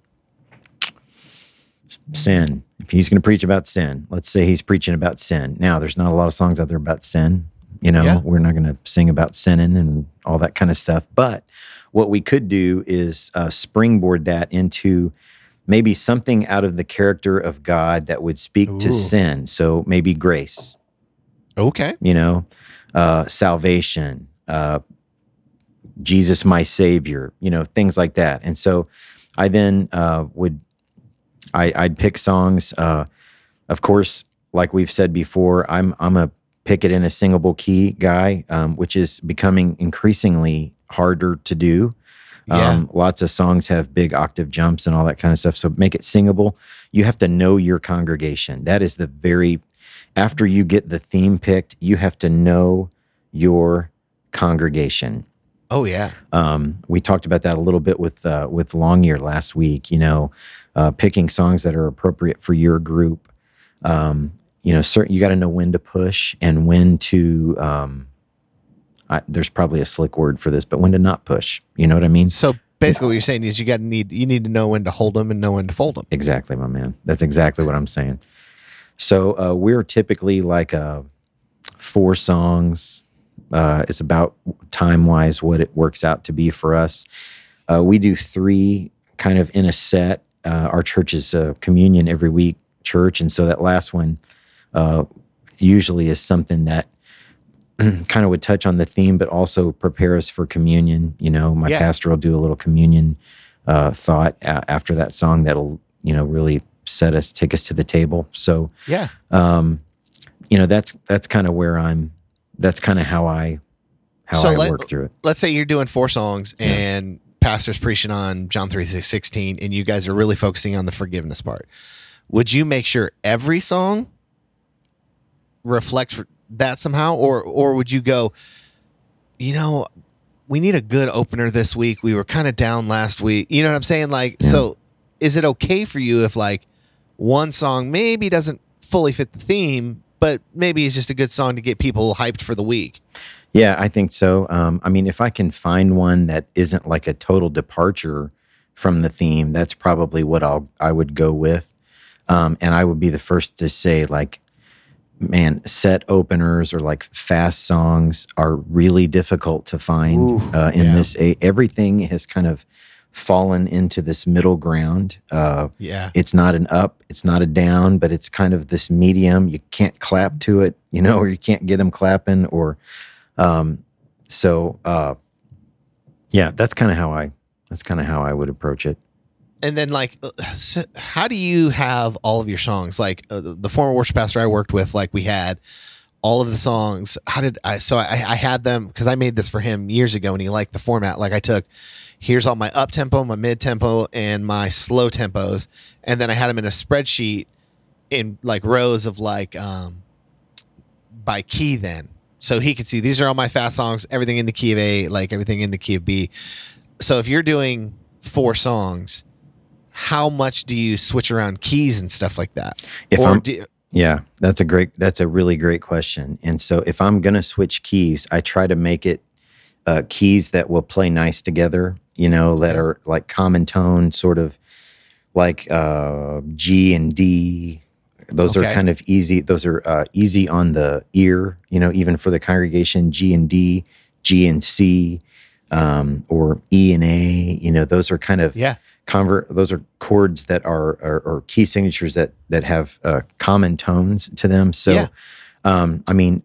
Speaker 3: sin. If he's going to preach about sin, let's say he's preaching about sin. Now, there's not a lot of songs out there about sin. You know,
Speaker 1: Yeah.
Speaker 3: we're not going to sing about sinning and all that kind of stuff. But what we could do is uh, springboard that into maybe something out of the character of God that would speak to sin. So maybe grace,
Speaker 1: Okay.
Speaker 3: you know, uh, salvation, uh, Jesus, my Savior, you know, things like that. And so I then uh, would, I, I'd pick songs. Uh, of course, like we've said before, I'm I'm a pick it in a singable key guy, um, which is becoming increasingly harder to do.
Speaker 1: Yeah.
Speaker 3: Um, lots of songs have big octave jumps and all that kind of stuff. So make it singable. You have to know your congregation. That is the very after you get the theme picked, you have to know your congregation.
Speaker 1: Oh yeah.
Speaker 3: Um, we talked about that a little bit with uh, with Long Year last week. You know, uh, picking songs that are appropriate for your group. Um, you know, certain you got to know when to push and when to. Um, I, there's probably a slick word for this, but when to not push. You know what I mean?
Speaker 1: So basically, what you're saying is you got to need you need to know when to hold them and know when to fold them.
Speaker 3: Exactly, my man. That's exactly what I'm saying. So uh, we're typically like uh, four songs. Uh, it's about time wise what it works out to be for us. Uh, we do three kind of in a set. Uh, our church is a communion every week church, and so that last one uh, usually is something that kind of would touch on the theme, but also prepare us for communion. You know, my
Speaker 1: Yeah.
Speaker 3: pastor will do a little communion uh, thought a- after that song that'll you know really set us, take us to the table. So
Speaker 1: Yeah.
Speaker 3: um, you know that's that's kind of where I'm. That's kind of how I how
Speaker 1: So
Speaker 3: I
Speaker 1: let-
Speaker 3: work through it.
Speaker 1: Let's say you're doing four songs
Speaker 3: Yeah.
Speaker 1: and pastor's preaching on John three sixteen, and you guys are really focusing on the forgiveness part. Would you make sure every song reflects that somehow, or or would you go, you know, we need a good opener this week. We were kind of down last week. You know what I'm saying? Like,
Speaker 3: Yeah.
Speaker 1: so is it okay for you if like one song maybe doesn't fully fit the theme, but maybe it's just a good song to get people hyped for the week?
Speaker 3: Yeah, I think so. Um, I mean, if I can find one that isn't like a total departure from the theme, that's probably what I'll I would go with. Um, and I would be the first to say, like, man, set openers or like fast songs are really difficult to find
Speaker 1: Ooh,
Speaker 3: uh, in
Speaker 1: yeah.
Speaker 3: this. A- everything has kind of fallen into this middle ground. Uh,
Speaker 1: Yeah.
Speaker 3: it's not an up, it's not a down, but it's kind of this medium. You can't clap to it, you know, or you can't get them clapping, or um, so. Uh, yeah, that's kind of how I. That's kind of how I would approach it.
Speaker 1: And then like uh, how do you have all of your songs? Like uh, the former worship pastor i worked with like we had all of the songs. How did i so i, I had them because i made this for him years ago and he liked the format. Like i took here's all my up tempo my mid tempo and my slow tempos. And then i had them in a spreadsheet in like rows of like um by key then. So he could see these are all my fast songs everything in the key of a like everything in the key of b. So if you're doing four songs how much do you switch around keys and stuff like that?
Speaker 3: If
Speaker 1: or
Speaker 3: I'm,
Speaker 1: do,
Speaker 3: yeah, that's a great. That's a really great question. And so, if I'm gonna switch keys, I try to make it uh, keys that will play nice together. You know, that are like common tone, sort of like uh, G and D. Those
Speaker 1: Okay.
Speaker 3: are kind of easy. Those are uh, easy on the ear. You know, even for the congregation, G and D, G and C, um, or E and A. You know, those are kind of
Speaker 1: yeah,
Speaker 3: convert those are chords that are or, or key signatures that that have uh, common tones to them. So
Speaker 1: Yeah.
Speaker 3: um i mean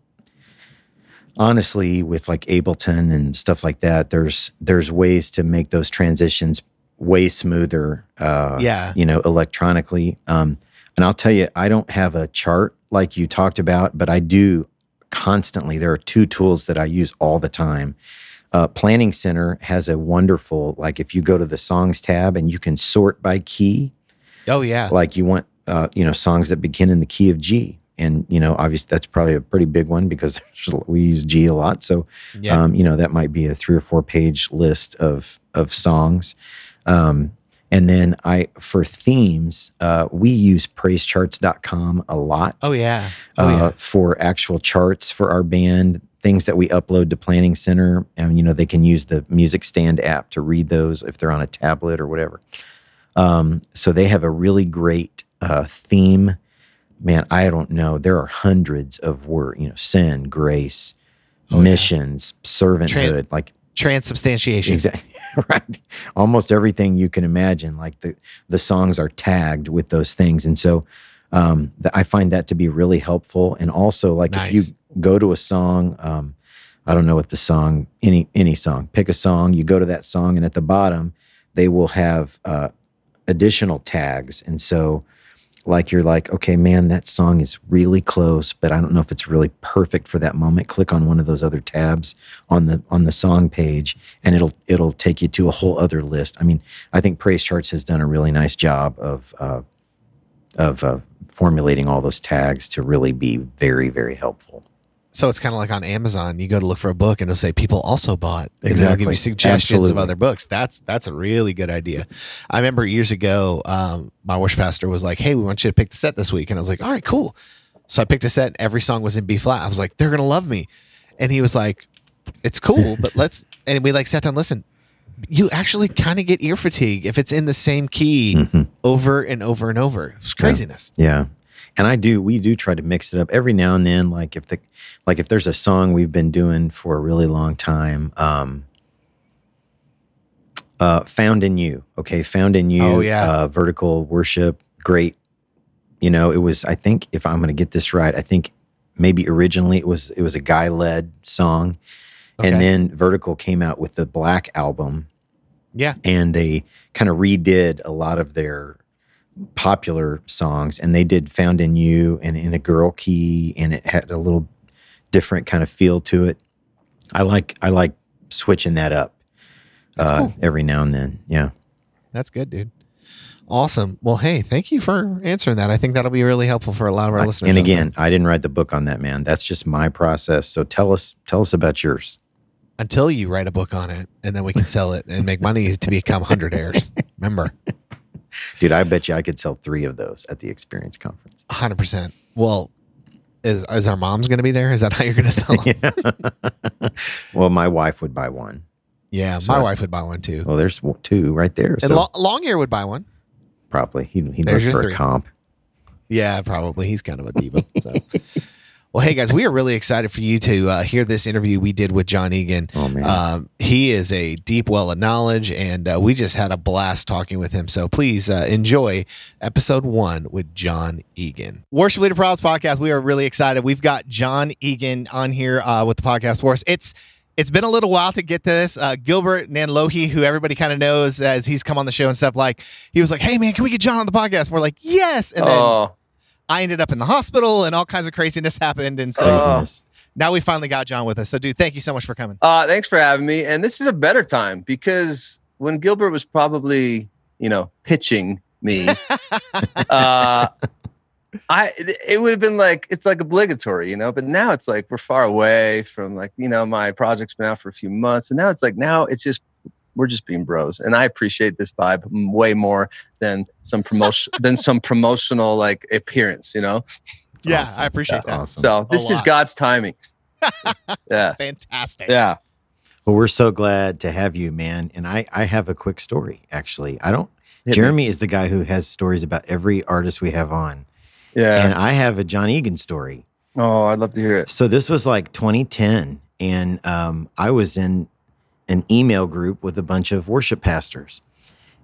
Speaker 3: honestly with like ableton and stuff like that there's there's ways to make those transitions way smoother uh
Speaker 1: yeah,
Speaker 3: you know electronically. Um and i'll tell you i don't have a chart like you talked about but i do constantly. There are two tools that i use all the time uh, planning center has a wonderful like if you go to the songs tab and you can sort by key
Speaker 1: oh yeah,
Speaker 3: like you want uh, you know songs that begin in the key of g. And you know obviously that's probably a pretty big one because we use g a lot. So
Speaker 1: yeah,
Speaker 3: um, you know that might be a three or four page list of of songs. Um, and then i for themes uh, we use praisecharts.com a lot.
Speaker 1: Oh yeah, oh
Speaker 3: uh,
Speaker 1: yeah,
Speaker 3: for actual charts for our band things that we upload to planning center and you know they can use the music stand app to read those if they're on a tablet or whatever um, so they have a really great uh, theme man i don't know there are hundreds of word you know sin grace
Speaker 1: Oh, yeah.
Speaker 3: missions servanthood like
Speaker 1: transubstantiation.
Speaker 3: Exactly. right. Almost everything you can imagine, like the the songs are tagged with those things, and so um, I find that to be really helpful. And also, like if you
Speaker 1: Nice.
Speaker 3: Go to a song, um, I don't know what the song, any any song, pick a song, you go to that song, and at the bottom they will have uh, additional tags, and so. Like you're like, okay, man, that song is really close, but I don't know if it's really perfect for that moment. Click on one of those other tabs on the on the song page and it'll it'll take you to a whole other list. I mean, I think Praise Charts has done a really nice job of uh, of uh, formulating all those tags to really be very very helpful.
Speaker 1: So it's kind of like on Amazon. You go to look for a book, and it'll say people also bought. And it'll give you suggestions of other books. That's that's a really good idea. I remember years ago, um, my worship pastor was like, "Hey, we want you to pick the set this week," and I was like, "All right, cool." So I picked a set. Every song was in B flat. I was like, "They're gonna love me," and he was like, "It's cool, but let's." And we like sat down, listen. You actually kind of get ear fatigue if it's in the same key
Speaker 3: Mhm.
Speaker 1: over and over and over. It's craziness.
Speaker 3: Yeah. And I do we do try to mix it up every now and then like if the like if there's a song we've been doing for a really long time um uh Found in You. Okay, Found in You.
Speaker 1: Oh, yeah.
Speaker 3: Uh vertical worship great. You know, it was I think if I'm going to get this right, I think maybe originally it was it was a guy led song
Speaker 1: Okay.
Speaker 3: and then Vertical came out with the Black album
Speaker 1: Yeah.
Speaker 3: and they kind of redid a lot of their popular songs and they did found in you and in a girl key and it had a little different kind of feel to it i like i like switching that up uh,
Speaker 1: cool.
Speaker 3: every now and then yeah
Speaker 1: That's good, dude. Awesome. Well, hey, thank you for answering that. I think that'll be really helpful for a lot of our
Speaker 3: I-
Speaker 1: listeners.
Speaker 3: and again i didn't write the book on that man that's just my process so tell us tell us about yours
Speaker 1: until you write a book on it, and then we can sell it and make money to become hundred heirs. Remember,
Speaker 3: dude i bet you i could sell three of those at the experience conference
Speaker 1: hundred percent. Well, is is our mom's going to be there? Is that how you're going to sell them?
Speaker 3: yeah. well my wife would buy one
Speaker 1: yeah,
Speaker 3: So-
Speaker 1: my wife would buy one too,
Speaker 3: well there's two right there
Speaker 1: and Lo- Long Ear would buy one.
Speaker 3: probably he, he
Speaker 1: your
Speaker 3: for
Speaker 1: three.
Speaker 3: a comp
Speaker 1: Yeah, probably. He's kind of a diva. So. Well, hey guys, we are really excited for you to uh, hear this interview we did with John Egan.
Speaker 3: Oh man.
Speaker 1: Um, he is a deep well of knowledge, and uh, we just had a blast talking with him. So please uh, enjoy episode one with John Egan. Worship Leader Problems podcast. We are really excited. We've got John Egan on here uh, with the podcast for us. It's it's been a little while to get this. Uh, Gilbert Nanlohi, who everybody kind of knows as he's come on the show and stuff, like he was like, "Hey man, can we get John on the podcast?" We're like, "Yes," and then
Speaker 4: oh,
Speaker 1: I ended up in the hospital, and all kinds of craziness happened, and so
Speaker 3: Craziness.
Speaker 1: now we finally got John with us. So, dude, thank you so much for coming.
Speaker 4: uh, thanks for having me. And this is a better time because when Gilbert was probably, you know, pitching me, uh, I it would have been like it's like obligatory, you know. But now it's like we're far away from like you know my project's been out for a few months, and now it's like now it's just we're just being bros, and I appreciate this vibe way more than some promotion than some promotional like appearance, you know.
Speaker 1: yeah,
Speaker 3: Awesome.
Speaker 1: I appreciate
Speaker 3: That's
Speaker 1: that.
Speaker 3: Awesome.
Speaker 4: So this is. God's timing. yeah,
Speaker 1: Fantastic.
Speaker 4: yeah.
Speaker 3: Well, we're so glad to have you, man. And I, I have a quick story, actually. I don't,
Speaker 4: Hit me.
Speaker 3: Jeremy is the guy who has stories about every artist we have on.
Speaker 4: Yeah.
Speaker 3: And I have a John Egan story.
Speaker 4: oh, I'd love to hear it.
Speaker 3: So this was like 2010. And um, I was in an email group with a bunch of worship pastors.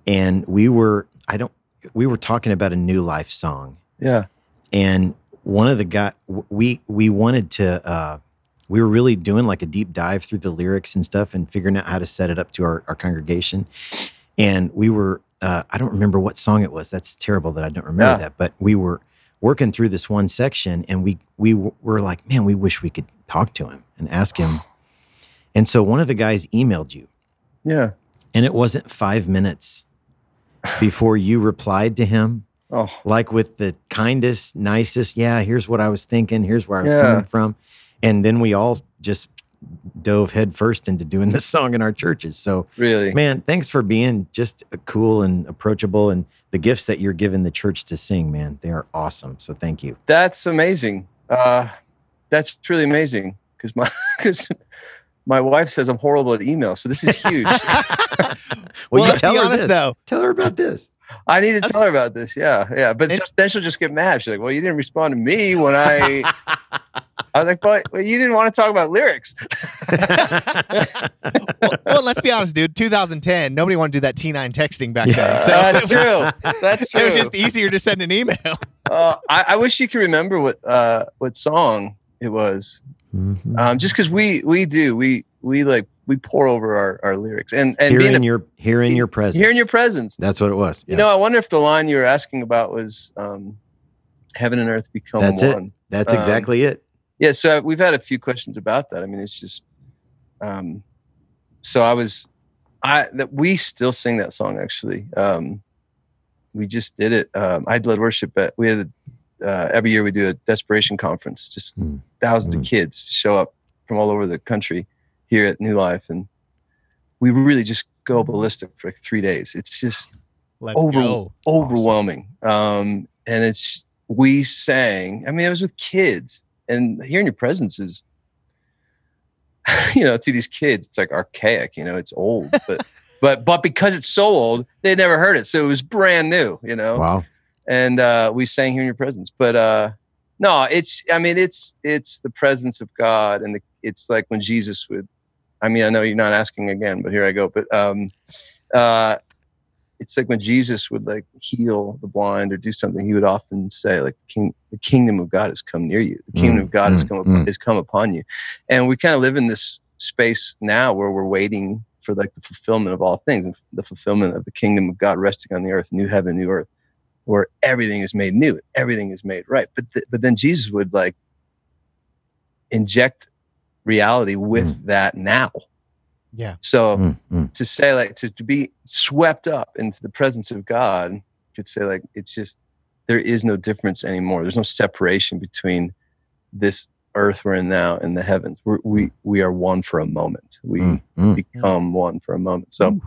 Speaker 3: And we were, I don't, we were talking about a new life song.
Speaker 4: Yeah.
Speaker 3: and one of the guy we we wanted to uh we were really doing like a deep dive through the lyrics and stuff and figuring out how to set it up to our, our congregation and we were uh, i don't remember what song it was that's terrible that i don't remember
Speaker 4: Yeah.
Speaker 3: that but we were working through this one section and we we were like man we wish we could talk to him and ask him and so one of the guys emailed you
Speaker 4: Yeah.
Speaker 3: and it wasn't five minutes before you replied to him
Speaker 4: Oh,
Speaker 3: like with the kindest, nicest, yeah, here's what I was thinking, here's where I was
Speaker 4: Yeah.
Speaker 3: coming from. And then we all just dove headfirst into doing this song in our churches. So,
Speaker 4: really?
Speaker 3: man, thanks for being just cool and approachable and the gifts that you're giving the church to sing, man. They are awesome. So, thank you.
Speaker 4: That's amazing. Uh, that's truly amazing because my because my wife says I'm horrible at email. So this is huge.
Speaker 1: Well,
Speaker 3: you
Speaker 1: let's
Speaker 3: tell
Speaker 1: be
Speaker 3: her
Speaker 1: honest
Speaker 3: this.
Speaker 1: though.
Speaker 3: Tell her about this.
Speaker 4: I need to
Speaker 1: That's-
Speaker 4: tell her about this. Yeah, yeah. But
Speaker 1: And-
Speaker 4: just, then she'll just get mad. She's like, "Well, you didn't respond to me when I." I was like, "But, but you didn't want to talk about lyrics."
Speaker 1: well, well, let's be honest, dude. 2010, nobody wanted to do that T9 texting back
Speaker 3: Yeah.
Speaker 1: then. So
Speaker 4: That's
Speaker 1: was,
Speaker 4: true. That's true.
Speaker 1: It was just easier to send an email.
Speaker 4: Uh, I, I wish you could remember what uh, what song it was.
Speaker 3: Mhm.
Speaker 4: Um, just because we we do we we like we pour over our, our lyrics and and
Speaker 3: here
Speaker 4: being
Speaker 3: in
Speaker 4: a,
Speaker 3: your here in your presence.
Speaker 4: here in your presence.
Speaker 3: That's what it was.
Speaker 4: You know, I wonder if the line you were asking about was um, "Heaven and Earth become
Speaker 3: That's it.
Speaker 4: one."
Speaker 3: that's
Speaker 4: um,
Speaker 3: exactly it.
Speaker 4: Yeah, so we've had a few questions about that. I mean, it's just, um, so I was, I that we still sing that song actually. Um, we just did it. Um, I led worship at we had uh, every year we do a desperation conference. Just
Speaker 3: Hmm.
Speaker 4: Thousands
Speaker 3: Hmm.
Speaker 4: of kids show up from all over the country here at New Life, and we really just go ballistic for like three days. It's just
Speaker 1: Let's
Speaker 4: Over-
Speaker 1: go.
Speaker 4: overwhelming. Um, and it's we sang. I mean, I was with kids, and hearing your presence is, you know, to these kids, it's like archaic. You know, it's old, but but but because it's so old, they never heard it, so it was brand new. You know,
Speaker 3: Wow.
Speaker 4: and uh, we sang here in your presence. But uh, no, it's I mean it's it's the presence of God, and the, it's like when Jesus would. I mean, I know you're not asking again, but here I go. But um, uh, it's like when Jesus would like heal the blind or do something, he would often say like, "King, the kingdom of God has come near you. The kingdom
Speaker 3: Mm,
Speaker 4: of God has
Speaker 3: mm,
Speaker 4: come
Speaker 3: mm.
Speaker 4: has come upon you," and we kind of live in this space now where we're waiting for like the fulfillment of all things, the fulfillment of the kingdom of God resting on the earth, new heaven, new earth where everything is made new, everything is made right. But th- but then Jesus would like inject reality with that now.
Speaker 1: Yeah.
Speaker 4: So
Speaker 3: Mm, mm.
Speaker 4: to say like to, to be swept up into the presence of God, could say like it's just there is no difference anymore. There's no separation between this earth we're in now and the heavens. We're, we we are one for a moment. We
Speaker 3: Mm, mm.
Speaker 4: become one for a moment. So,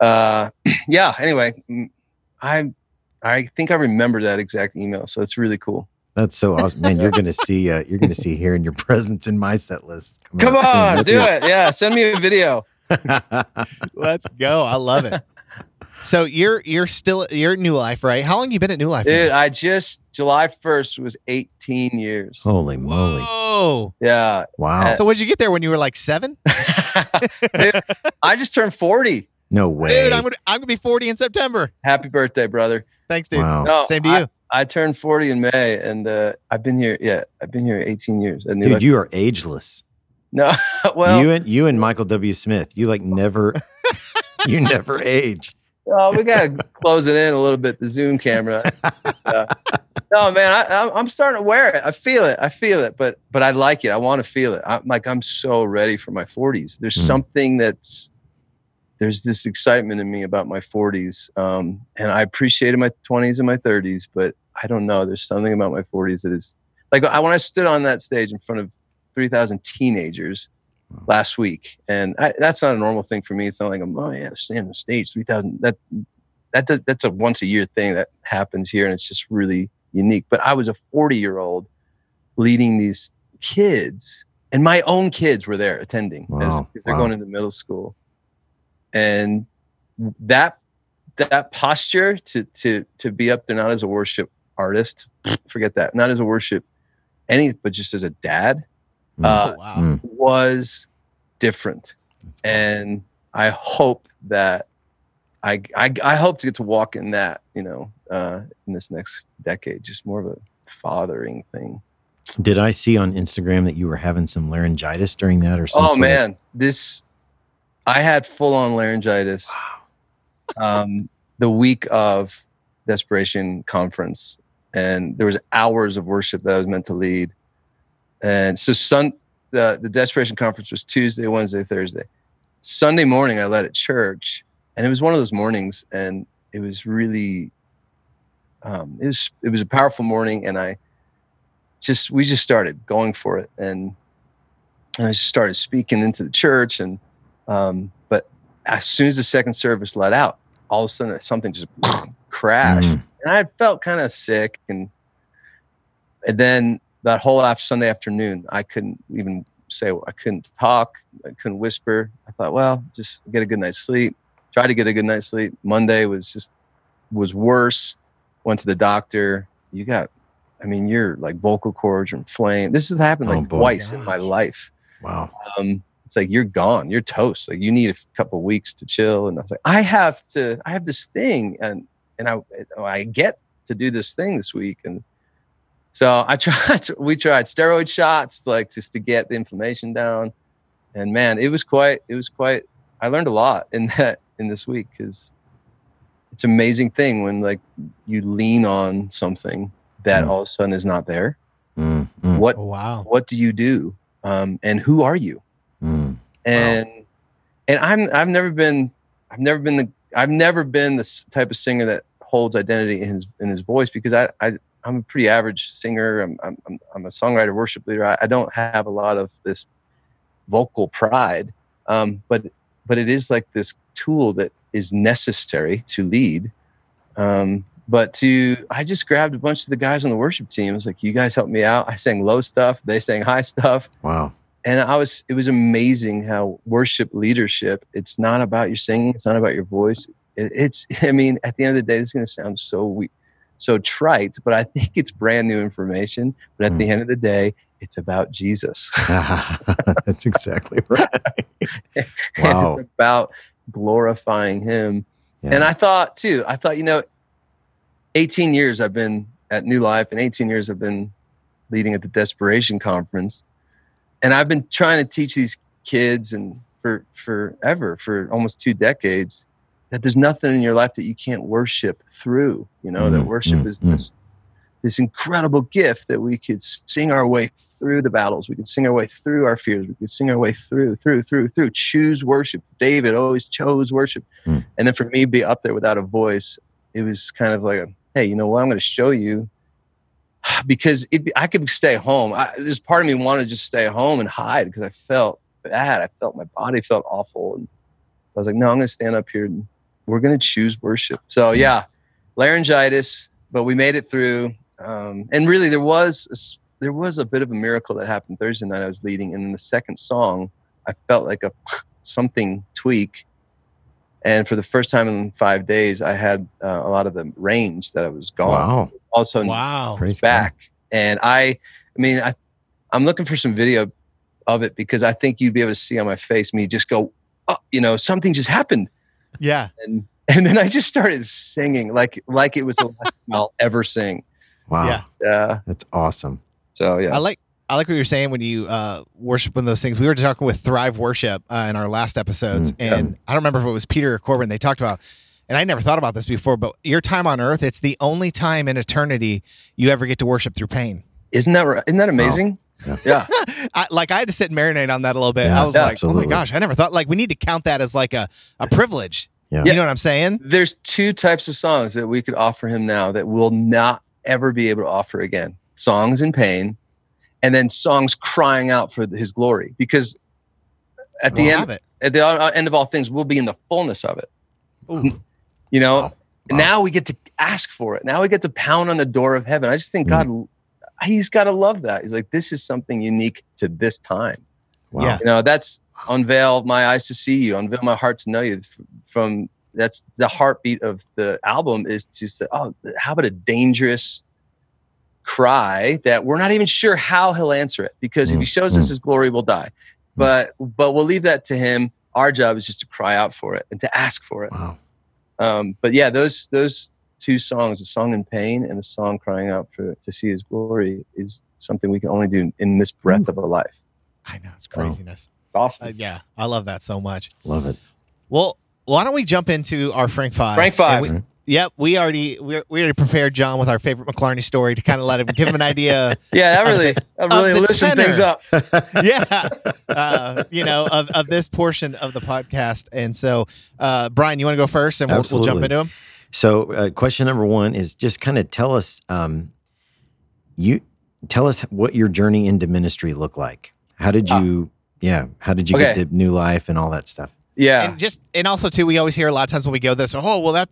Speaker 4: uh, yeah. Anyway, mm, I I think I remember that exact email. So it's really cool.
Speaker 3: That's so awesome, man! You're gonna see, uh, you're gonna see here in your presence in my set list. coming
Speaker 4: Come
Speaker 3: up soon.
Speaker 4: on, do it. Yeah, send me a video.
Speaker 1: Let's go. I love it. So you're you're still you're at New Life, right? How long you been at New Life?
Speaker 4: Dude,
Speaker 1: now?
Speaker 4: I just July 1st was 18 years.
Speaker 3: Holy moly!
Speaker 1: Whoa!
Speaker 4: Yeah.
Speaker 3: Wow.
Speaker 1: So when did you get there? When you were like seven?
Speaker 4: Dude, I just turned 40.
Speaker 3: No way.
Speaker 1: Dude, I'm gonna I'm gonna be 40 in September.
Speaker 4: Happy birthday, brother.
Speaker 1: Thanks, dude.
Speaker 3: Wow.
Speaker 4: No,
Speaker 1: Same to
Speaker 4: I,
Speaker 1: you.
Speaker 4: I turned 40 in May and uh, I've been here. Yeah, I've been here 18 years. at New
Speaker 3: Dude,
Speaker 4: Life.
Speaker 3: you are ageless.
Speaker 4: no, well,
Speaker 3: you and you and Michael W. Smith, you like never, you never age.
Speaker 4: oh, we got to close it in a little bit, the Zoom camera. Uh, no, man, I, I'm- I'm starting to wear it. I feel it. I feel it, but but I like it. I want to feel it. I'm like, I'm so ready for my 40s. There's
Speaker 3: Mm.
Speaker 4: something that's, there's this excitement in me about my 40s. Um, and I appreciated my 20s and my 30s, but I don't know. There's something about my 40s that is like I, when I stood on that stage in front of 3,000 teenagers
Speaker 3: Wow.
Speaker 4: last week, and I, that's not a normal thing for me. It's not like I'm, oh yeah, stand on stage, 3,000. That that does, that's a once a year thing that happens here, and it's just really unique. But I was a 40 year old leading these kids, and my own kids were there attending as,
Speaker 3: Wow.
Speaker 4: as they're
Speaker 3: Wow.
Speaker 4: going into middle school, and that that posture to to to be up there not as a worship artist, forget that, not as a worship any, but just as a dad
Speaker 3: Mm.
Speaker 4: uh,
Speaker 1: oh, wow.
Speaker 3: Mm.
Speaker 4: was different
Speaker 3: That's awesome.
Speaker 4: and I hope that I, I I hope to get to walk in that you know uh, in this next decade, just more of a fathering thing.
Speaker 3: Did I see on Instagram that you were having some laryngitis during that or something?
Speaker 4: Oh man, this I had full on laryngitis um, the week of Desperation Conference, and there was hours of worship that I was meant to lead, and so sun the the Desperation Conference was Tuesday, Wednesday, Thursday. Sunday morning, I led at church, and it was one of those mornings, and it was really, um, it was it was a powerful morning, and I just we just started going for it, and and I just started speaking into the church, and um, but as soon as the second service let out, all of a sudden something just crashed,
Speaker 3: Mm.
Speaker 4: and I had felt kind of sick, and and then that whole after Sunday afternoon, I couldn't even say I couldn't talk, I couldn't whisper. I thought, well, just get a good night's sleep. Try to get a good night's sleep. Monday was just was worse. Went to the doctor. You got, I mean, your like vocal cords are inflamed. This has happened
Speaker 3: Oh,
Speaker 4: like
Speaker 3: boy.
Speaker 4: twice in my life
Speaker 3: Wow.
Speaker 4: um, it's like you're gone, you're toast. Like you need a couple weeks to chill. And I was like, I have to, I have this thing, and and I I get to do this thing this week, and so I tried. We tried steroid shots, like just to get the inflammation down, and man, it was quite, it was quite. I learned a lot in that in this week because it's an amazing thing when like you lean on something that
Speaker 3: Mm.
Speaker 4: all of a sudden is not there.
Speaker 3: Mm, mm,
Speaker 4: What
Speaker 1: Oh, wow.
Speaker 4: what do you do, um, and who are you?
Speaker 3: Mm.
Speaker 4: and and I'm I've never been I've never been the I've never been the type of singer that holds identity in his in his voice because I, I I'm a pretty average singer. I'm I'm I'm- I'm a songwriter, worship leader. I, I don't have a lot of this vocal pride, um, but but it is like this tool that is necessary to lead. Um, but to I just grabbed a bunch of the guys on the worship team. I was like, "You guys help me out." I sang low stuff. They sang high stuff
Speaker 3: Wow.
Speaker 4: And I was it was amazing how worship leadership it's not about your singing it's not about your voice it, it's I mean at the end of the day this is going to sound so we so trite but I think it's brand new information but at the hmm. end of the day it's about Jesus
Speaker 3: That's exactly right. Wow.
Speaker 4: it's about glorifying him
Speaker 3: Yeah.
Speaker 4: and I thought too I thought you know 18 years I've been at New Life and 18 years I've been leading at the Desperation Conference and I've been trying to teach these kids and for forever for almost two decades that there's nothing in your life that you can't worship through you know that
Speaker 3: Mm,
Speaker 4: worship
Speaker 3: mm,
Speaker 4: is
Speaker 3: mm.
Speaker 4: this this incredible gift that we could sing our way through the battles. We could sing our way through our fears. We could sing our way through through through through. Choose worship. David always chose worship.
Speaker 3: Mm.
Speaker 4: and then for me to be up there without a voice it was kind of like a, hey you know what? I'm going to show you because it, I could stay home. I, there's part of me wanted to just stay home and hide because I felt bad. I felt my body felt awful, and I was like, no, I'm going to stand up here and we're going to choose worship. So yeah, laryngitis, but we made it through. Um, and really, there was a there was a bit of a miracle that happened Thursday night. I was leading, and in the second song, I felt like a something tweak, And for the first time in five days, I had uh, a lot of the range that I was gone.
Speaker 3: Wow.
Speaker 4: All of a
Speaker 1: Wow.
Speaker 3: Praise
Speaker 4: back. And I, I mean, I, I'm looking for some video of it because I think you'd be able to see on my face me just go, oh, you know, something just happened,
Speaker 1: Yeah.
Speaker 4: and and then I just started singing like like it was the last time I'll ever sing.
Speaker 3: Wow.
Speaker 1: Yeah.
Speaker 4: Yeah.
Speaker 3: That's awesome.
Speaker 4: So yeah.
Speaker 1: I like I like what you're saying when you uh, worship in those things. We were talking with Thrive Worship uh, in our last episodes,
Speaker 3: Mm, yeah.
Speaker 1: and I don't remember if it was Peter or Corbin. They talked about, and I never thought about this before, but your time on Earth, it's the only time in eternity you ever get to worship through pain.
Speaker 4: Isn't that right? Isn't that amazing?
Speaker 3: Yeah.
Speaker 4: Yeah.
Speaker 1: I, like I had to sit and marinate on that a little bit.
Speaker 3: Yeah,
Speaker 1: I was
Speaker 4: yeah,
Speaker 1: like,
Speaker 3: absolutely.
Speaker 1: oh my gosh, I never thought. Like we need to count that as like a a privilege.
Speaker 3: Yeah.
Speaker 1: You know what I'm saying?
Speaker 4: There's two types of songs that we could offer him now that we'll not ever be able to offer again. Songs in pain and then songs crying out for his glory because at the
Speaker 1: We'll
Speaker 4: end
Speaker 1: have it.
Speaker 4: at the uh, end of all things we'll be in the fullness of it.
Speaker 1: Ooh.
Speaker 4: You know,
Speaker 3: Wow. Wow.
Speaker 4: now we get to ask for it. Now we get to pound on the door of heaven. I just think
Speaker 3: Mm.
Speaker 4: God he's got to love that. He's like this is something unique to this time.
Speaker 3: Wow.
Speaker 1: Yeah.
Speaker 4: You know, that's unveil my eyes to see you, unveil my heart to know you. From that's the heartbeat of the album is to say, oh, how about a dangerous cry that we're not even sure how he'll answer it because if he
Speaker 3: Mm,
Speaker 4: shows us his glory, we'll die. But but we'll leave that to him. Our job is just to cry out for it and to ask for it.
Speaker 3: Wow.
Speaker 4: Um, but yeah, those those two songs, a song in pain and a song crying out for to see his glory, is something we can only do in this breath of a life.
Speaker 1: I know it's
Speaker 3: Wow.
Speaker 1: craziness.
Speaker 4: Awesome.
Speaker 1: Uh, yeah, I love that so much.
Speaker 3: Love it.
Speaker 1: Well, why don't we jump into our Frank Five?
Speaker 4: Frank
Speaker 1: And
Speaker 4: Five.
Speaker 1: we- Yep, we already we we already prepared John with our favorite McClarney story to kind of let him give him an idea.
Speaker 4: Yeah, that really
Speaker 1: the-
Speaker 4: that really
Speaker 1: the
Speaker 4: loosened things up.
Speaker 1: yeah, uh, you know of, of this portion of the podcast. And so, uh, Brian, you want to go first, and we'll, we'll jump into him.
Speaker 3: So, uh, question number one is just kind of tell us, um, you tell us what your journey into ministry looked like. How did
Speaker 4: Ah.
Speaker 3: you, yeah, how did you
Speaker 4: Okay.
Speaker 3: get to new life and all that stuff?
Speaker 4: Yeah.
Speaker 1: And just and also too, we always hear a lot of times when we go this. Oh, well, that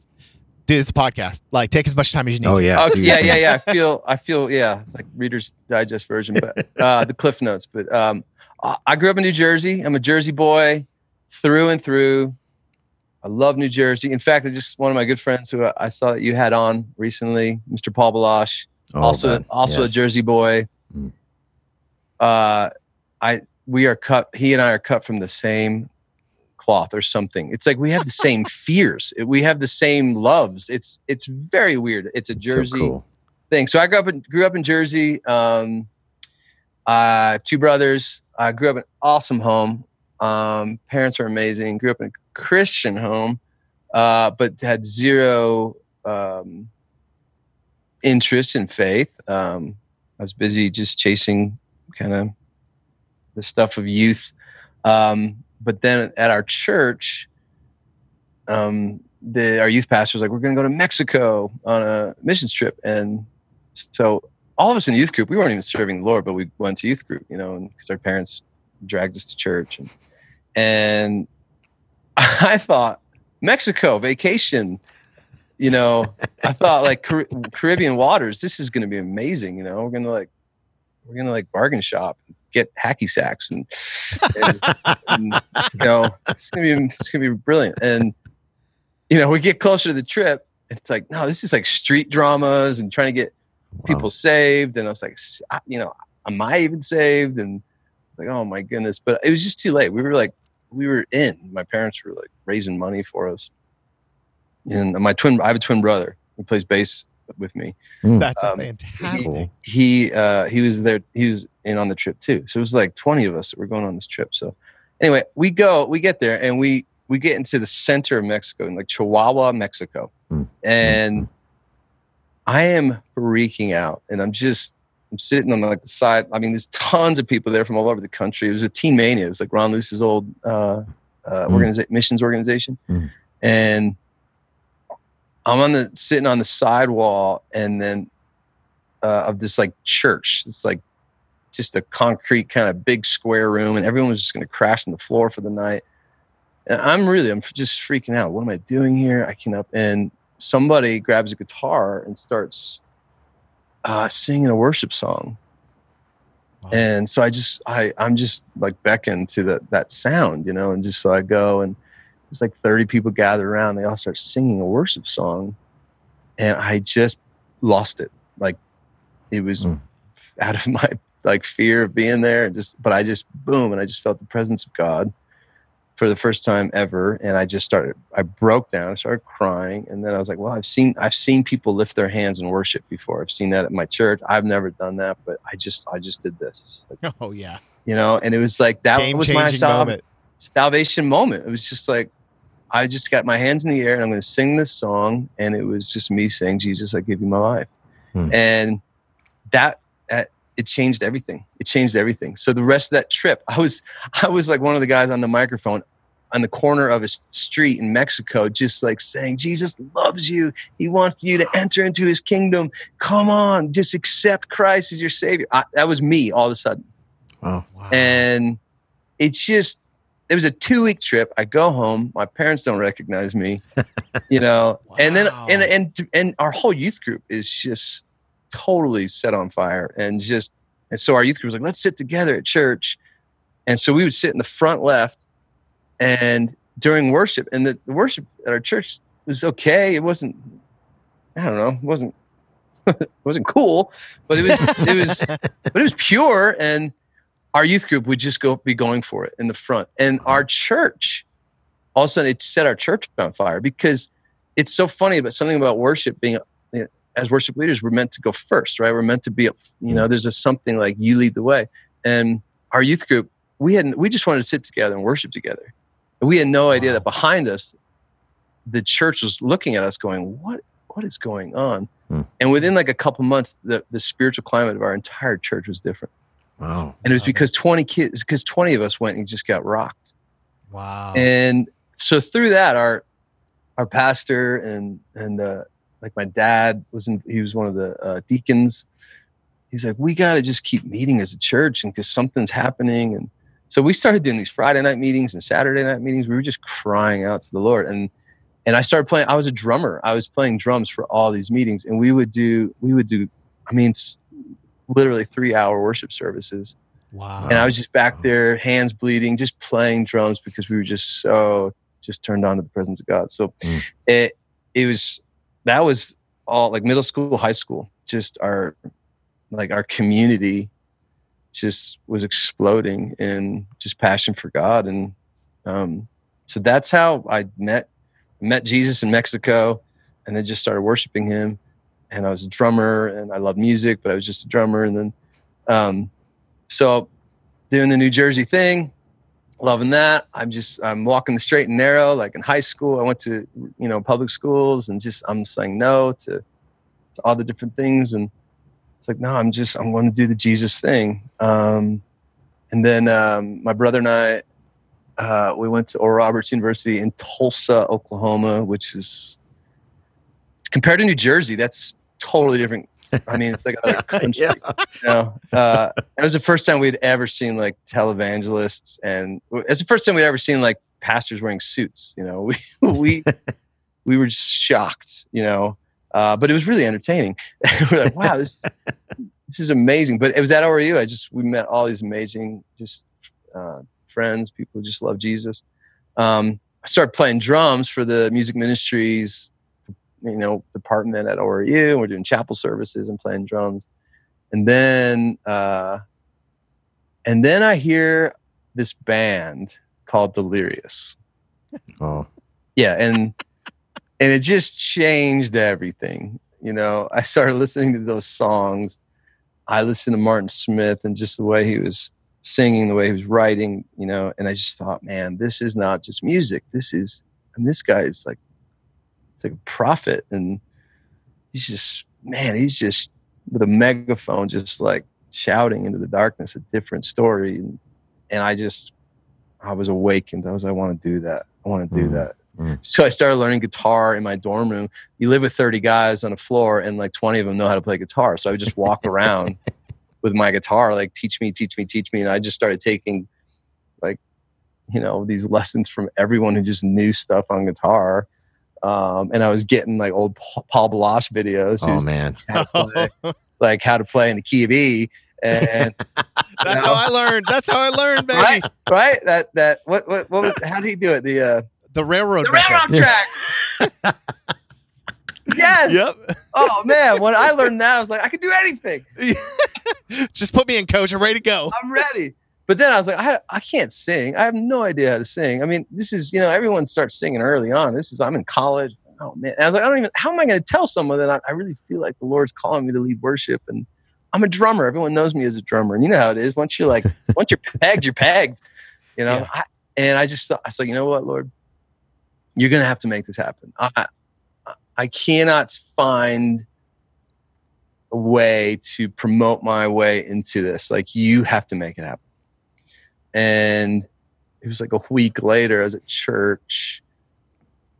Speaker 1: dude, it's a podcast. Like, take as much time as you need.
Speaker 3: Oh
Speaker 1: to.
Speaker 3: yeah,
Speaker 4: Okay, yeah, yeah, yeah. I feel, I feel, yeah. It's like Reader's Digest version, but uh, the Cliff Notes. But um, I I grew up in New Jersey. I'm a Jersey boy, through and through. I love New Jersey. In fact, I just one of my good friends who I saw that you had on recently, Mr. Paul Baloche,
Speaker 3: Oh,
Speaker 4: also
Speaker 3: man.
Speaker 4: also
Speaker 3: Yes.
Speaker 4: a Jersey boy.
Speaker 3: Mm.
Speaker 4: Uh, I we are cut. He and I are cut from the same cloth or something. It's like we have the same fears. We have the same loves. It's it's very weird. It's a
Speaker 3: It's so
Speaker 4: Jersey
Speaker 3: cool.
Speaker 4: thing. So I grew up in grew up in Jersey. Um, I have two brothers. I grew up in an awesome home. Um, parents are amazing. Grew up in a Christian home, uh, but had zero um, interest in faith. Um, I was busy just chasing kind of the stuff of youth. Um, but then at our church, um, the our youth pastor was like, "We're going to go to Mexico on a missions trip," and so all of us in the youth group, we weren't even serving the Lord, but we went to youth group, you know, because our parents dragged us to church, and and I thought Mexico vacation, you know, I thought like Car- Caribbean waters, this is going to be amazing, you know, we're gonna like we're gonna like bargain shop, get hacky sacks, and, and, and you know, it's gonna be it's gonna be brilliant, and you know, we get closer to the trip, and it's like, no, this is like street dramas and trying to get
Speaker 3: Wow.
Speaker 4: people saved. And i was like "S- you know am i even saved? And like oh my goodness. But it was just too late. We were like we were in. My parents were like raising money for us. And my twin i have a twin brother who plays bass with me
Speaker 1: That's
Speaker 4: Um,
Speaker 1: fantastic.
Speaker 3: Cool.
Speaker 4: he uh he was there he was in on the trip too so it was like 20 of us that were going on this trip so anyway we go we get there and we we get into the center of mexico in like chihuahua mexico
Speaker 3: Mm.
Speaker 4: and i am freaking out and i'm just i'm sitting on like the side i mean there's tons of people there from all over the country it was a teen mania it was like ron luce's old uh uh
Speaker 3: Mm.
Speaker 4: organiza- missions organization
Speaker 3: Mm.
Speaker 4: and i'm on the sitting on the sidewall and then uh, of this like church. It's like just a concrete kind of big square room, and everyone was just going to crash on the floor for the night. And I'm really, I'm just freaking out. What am I doing here? I can up and somebody grabs a guitar and starts uh, singing a worship song.
Speaker 1: Wow.
Speaker 4: And so I just, I, I'm just like beckoned to that that sound, you know, and just so I go and It's like 30 people gathered around. They all start singing a worship song. And I just lost it. Like it was
Speaker 3: Mm.
Speaker 4: out of my like fear of being there. And just, but I just boom, and I just felt the presence of God for the first time ever. And I just started, I broke down, I started crying. And then I was like, well, I've seen, I've seen people lift their hands in worship before. I've seen that at my church. I've never done that, but I just, I just did this. Like,
Speaker 5: Oh yeah.
Speaker 4: you know, and it was like, that
Speaker 5: Game
Speaker 4: was my
Speaker 5: changing
Speaker 4: sal-
Speaker 5: moment.
Speaker 4: salvation moment. It was just like, I just got my hands in the air and I'm going to sing this song. And it was just me saying, Jesus, I give you my life.
Speaker 3: Hmm.
Speaker 4: And that, that, it changed everything. It changed everything. So the rest of that trip, I was, I was like one of the guys on the microphone on the corner of a street in Mexico, just like saying, Jesus loves you. He wants you to enter into his kingdom. Come on, just accept Christ as your savior. I, that was me all of a sudden
Speaker 3: Wow.
Speaker 5: Wow.
Speaker 4: and it's just it was a two week trip. I go home. My parents don't recognize me you know? And then and and and our whole youth group is just totally set on fire and just and so our youth group was like let's sit together at church. And so we would sit in the front left and during worship and the, the worship at our church was okay. It wasn't i don't know it wasn't it wasn't cool but it was it was but it was pure and our youth group would just go be going for it in the front. And our church all of a sudden it set our church on fire because it's so funny but something about worship being as worship leaders we're meant to go first right? We're meant to be you know there's a something like you lead the way. And our youth group we had we just wanted to sit together and worship together. And we had no idea that behind us the church was looking at us going what what is going on?
Speaker 3: Hmm.
Speaker 4: and within like a couple months the, the spiritual climate of our entire church was different
Speaker 3: Wow.
Speaker 4: and it was because 20 kids because 20 of us went and just got rocked.
Speaker 5: Wow.
Speaker 4: and so through that our our pastor and and uh like my dad was in he was one of the uh, deacons. He's like we got to just keep meeting as a church and because something's happening. And so we started doing these friday night meetings and saturday night meetings. We were just crying out to the lord. And and i started playing i was a drummer. I was playing drums for all these meetings. And we would do we would do i mean s- literally three hour worship services
Speaker 5: wow.
Speaker 4: and I was just back there, hands bleeding, just playing drums because we were just so just turned on to the presence of God. So
Speaker 3: Mm.
Speaker 4: it it was that was all like middle school, high school, just our like our community just was exploding in just passion for God. And um so that's how I met met Jesus in Mexico and then just started worshiping him. And I was a drummer and I love music, but I was just a drummer. And then um so doing the New Jersey thing, loving that. I'm just I'm walking the straight and narrow. Like in high school, I went to you know public schools and just I'm saying no to to all the different things. And it's like no, I'm just I'm going to do the Jesus thing. Um, and then um, my brother and I uh, we went to Oral Roberts University in Tulsa, Oklahoma, which is compared to New Jersey, that's totally different. I mean, it's like another country
Speaker 3: yeah.
Speaker 4: you know, uh, it was the first time we'd ever seen like televangelists, and it's the first time we'd ever seen like pastors wearing suits. You know, we we we were just shocked. You know, uh, but it was really entertaining. we're like, wow, this this is amazing. But it was at ORU. I just we met all these amazing just uh, friends, people who just love Jesus. Um, I started playing drums for the music ministries you know department at ORU. We're doing chapel services and playing drums, and then uh, and then I hear this band called Delirious.
Speaker 3: Oh.
Speaker 4: Yeah, and and it just changed everything. You know, I started listening to those songs. I listened to Martin Smith and just the way he was singing, the way he was writing. You know, and I just thought, man, this is not just music. This is, and this guy is like, like a prophet, and he's just, man, he's just with a megaphone, just like shouting into the darkness a different story. And, and I just, I was awakened. I was, I want to do that. I want to do
Speaker 3: Mm.
Speaker 4: that.
Speaker 3: Mm.
Speaker 4: So I started learning guitar in my dorm room. You live with 30 guys on a floor, and like 20 of them know how to play guitar. So I would just walk around with my guitar, like, teach me, teach me, teach me. And I just started taking, like, you know, these lessons from everyone who just knew stuff on guitar. Um, and I was getting like old Paul Baloche videos. He
Speaker 3: Oh
Speaker 4: was
Speaker 3: man.
Speaker 4: how play, like how to play in the key of E. And
Speaker 5: That's how I learned. That's how I learned, baby.
Speaker 4: right, right, that that what what what was how did he do it? The uh,
Speaker 5: The railroad.
Speaker 4: the
Speaker 5: method.
Speaker 4: railroad track. yes.
Speaker 5: Yep.
Speaker 4: Oh man, when I learned that, I was like, I could do anything.
Speaker 5: Just put me in, coach. I'm ready to go.
Speaker 4: I'm ready. But then I was like, I, I can't sing. I have no idea how to sing. I mean, this is, you know, everyone starts singing early on. This is, I'm in college. Oh man. And I was like, I don't even, how am I going to tell someone that I, I really feel like the Lord's calling me to lead worship? And I'm a drummer. Everyone knows me as a drummer. And you know how it is. Once you're like, once you're pegged, you're pegged, you know?
Speaker 5: Yeah.
Speaker 4: I, and I just thought, I said, you know what, Lord, you're going to have to make this happen. I, I, I cannot find a way to promote my way into this. Like, you have to make it happen. And it was like a week later, I was at church,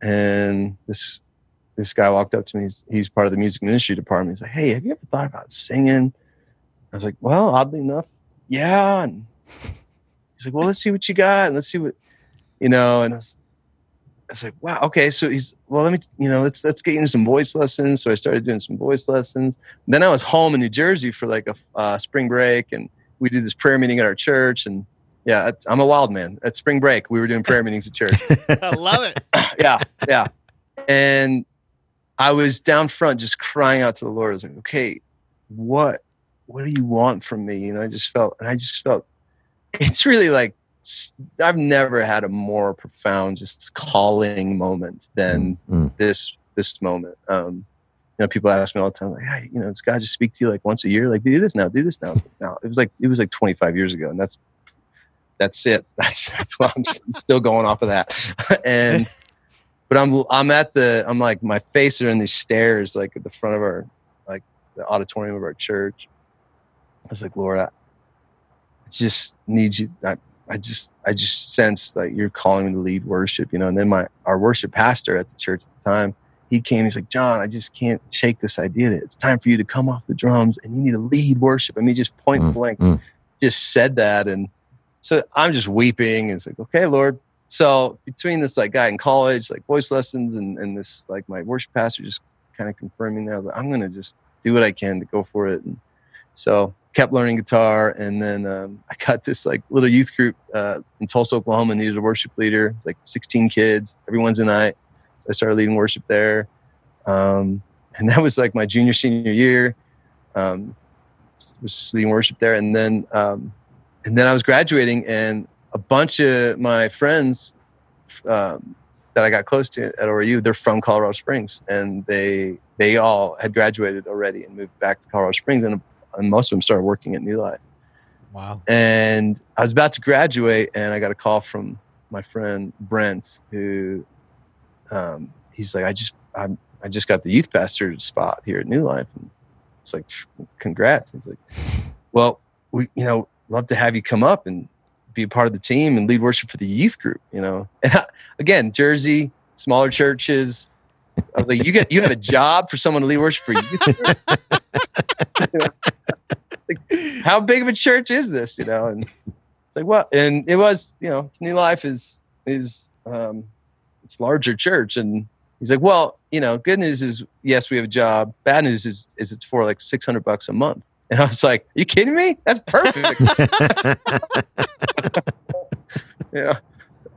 Speaker 4: and this this guy walked up to me. He's, he's part of the music ministry department. He's like, "Hey, have you ever thought about singing?" I was like, "Well, oddly enough, yeah." And he's like, "Well, let's see what you got, and let's see what you know." And I was, I was like, "Wow, okay." So he's, "Well, let me, you know, let's let's get into some voice lessons." So I started doing some voice lessons. then I was home in New Jersey for like a uh, spring break, and we did this prayer meeting at our church, and yeah, I'm a wild man. At spring break, we were doing prayer meetings at church.
Speaker 5: I love it.
Speaker 4: yeah, yeah. And I was down front just crying out to the Lord. I was like, okay, what what do you want from me? You know, I just felt and I just felt it's really like I've never had a more profound just calling moment than
Speaker 3: Mm.
Speaker 4: this this moment. Um, you know, people ask me all the time, like, hey, you know, does God just speak to you like once a year? Like, do this now, do this now. Now it was like it was like 25 years ago, and that's that's it. That's that's why I'm, s- I'm still going off of that. and but I'm I'm at the I'm like my face are in these stairs like at the front of our like the auditorium of our church. I was like, Lord, I, I just need you. I, I just I just sense like you're calling me to lead worship, you know. And then my our worship pastor at the church at the time, he came. He's like, John, I just can't shake this idea that it's time for you to come off the drums and you need to lead worship. I mean, just point
Speaker 3: Mm,
Speaker 4: blank,
Speaker 3: mm.
Speaker 4: just said that, and so I'm just weeping. And it's like, okay, Lord. So between this like guy in college, like voice lessons, and and this like my worship pastor just kind of confirming that, I'm gonna just do what I can to go for it. And so kept learning guitar, and then um, I got this like little youth group uh, in Tulsa, Oklahoma. Needed a worship leader. It's like 16 kids every Wednesday night. So I started leading worship there, um, and that was like my junior senior year. Um, was just leading worship there, and then um, and then I was graduating, and a bunch of my friends um, that I got close to at ORU, they're from Colorado Springs, and they they all had graduated already and moved back to Colorado Springs, and, and most of them started working at New Life.
Speaker 5: Wow.
Speaker 4: And I was about to graduate, and I got a call from my friend Brent, who um, he's like, I just I'm, I just got the youth pastor spot here at New Life, and it's like, congrats. He's like, well, we you know love to have you come up and be a part of the team and lead worship for the youth group. You know, and I, again, Jersey, smaller churches. I was like, you get you have a job for someone to lead worship for youth? You? Like, how big of a church is this? You know, and it's like, well, and it was, you know, it's New Life is is um, it's larger church, and he's like, well, you know, good news is yes, we have a job. Bad news is is it's for like six hundred bucks a month. And I was like, Are you kidding me? That's perfect. yeah.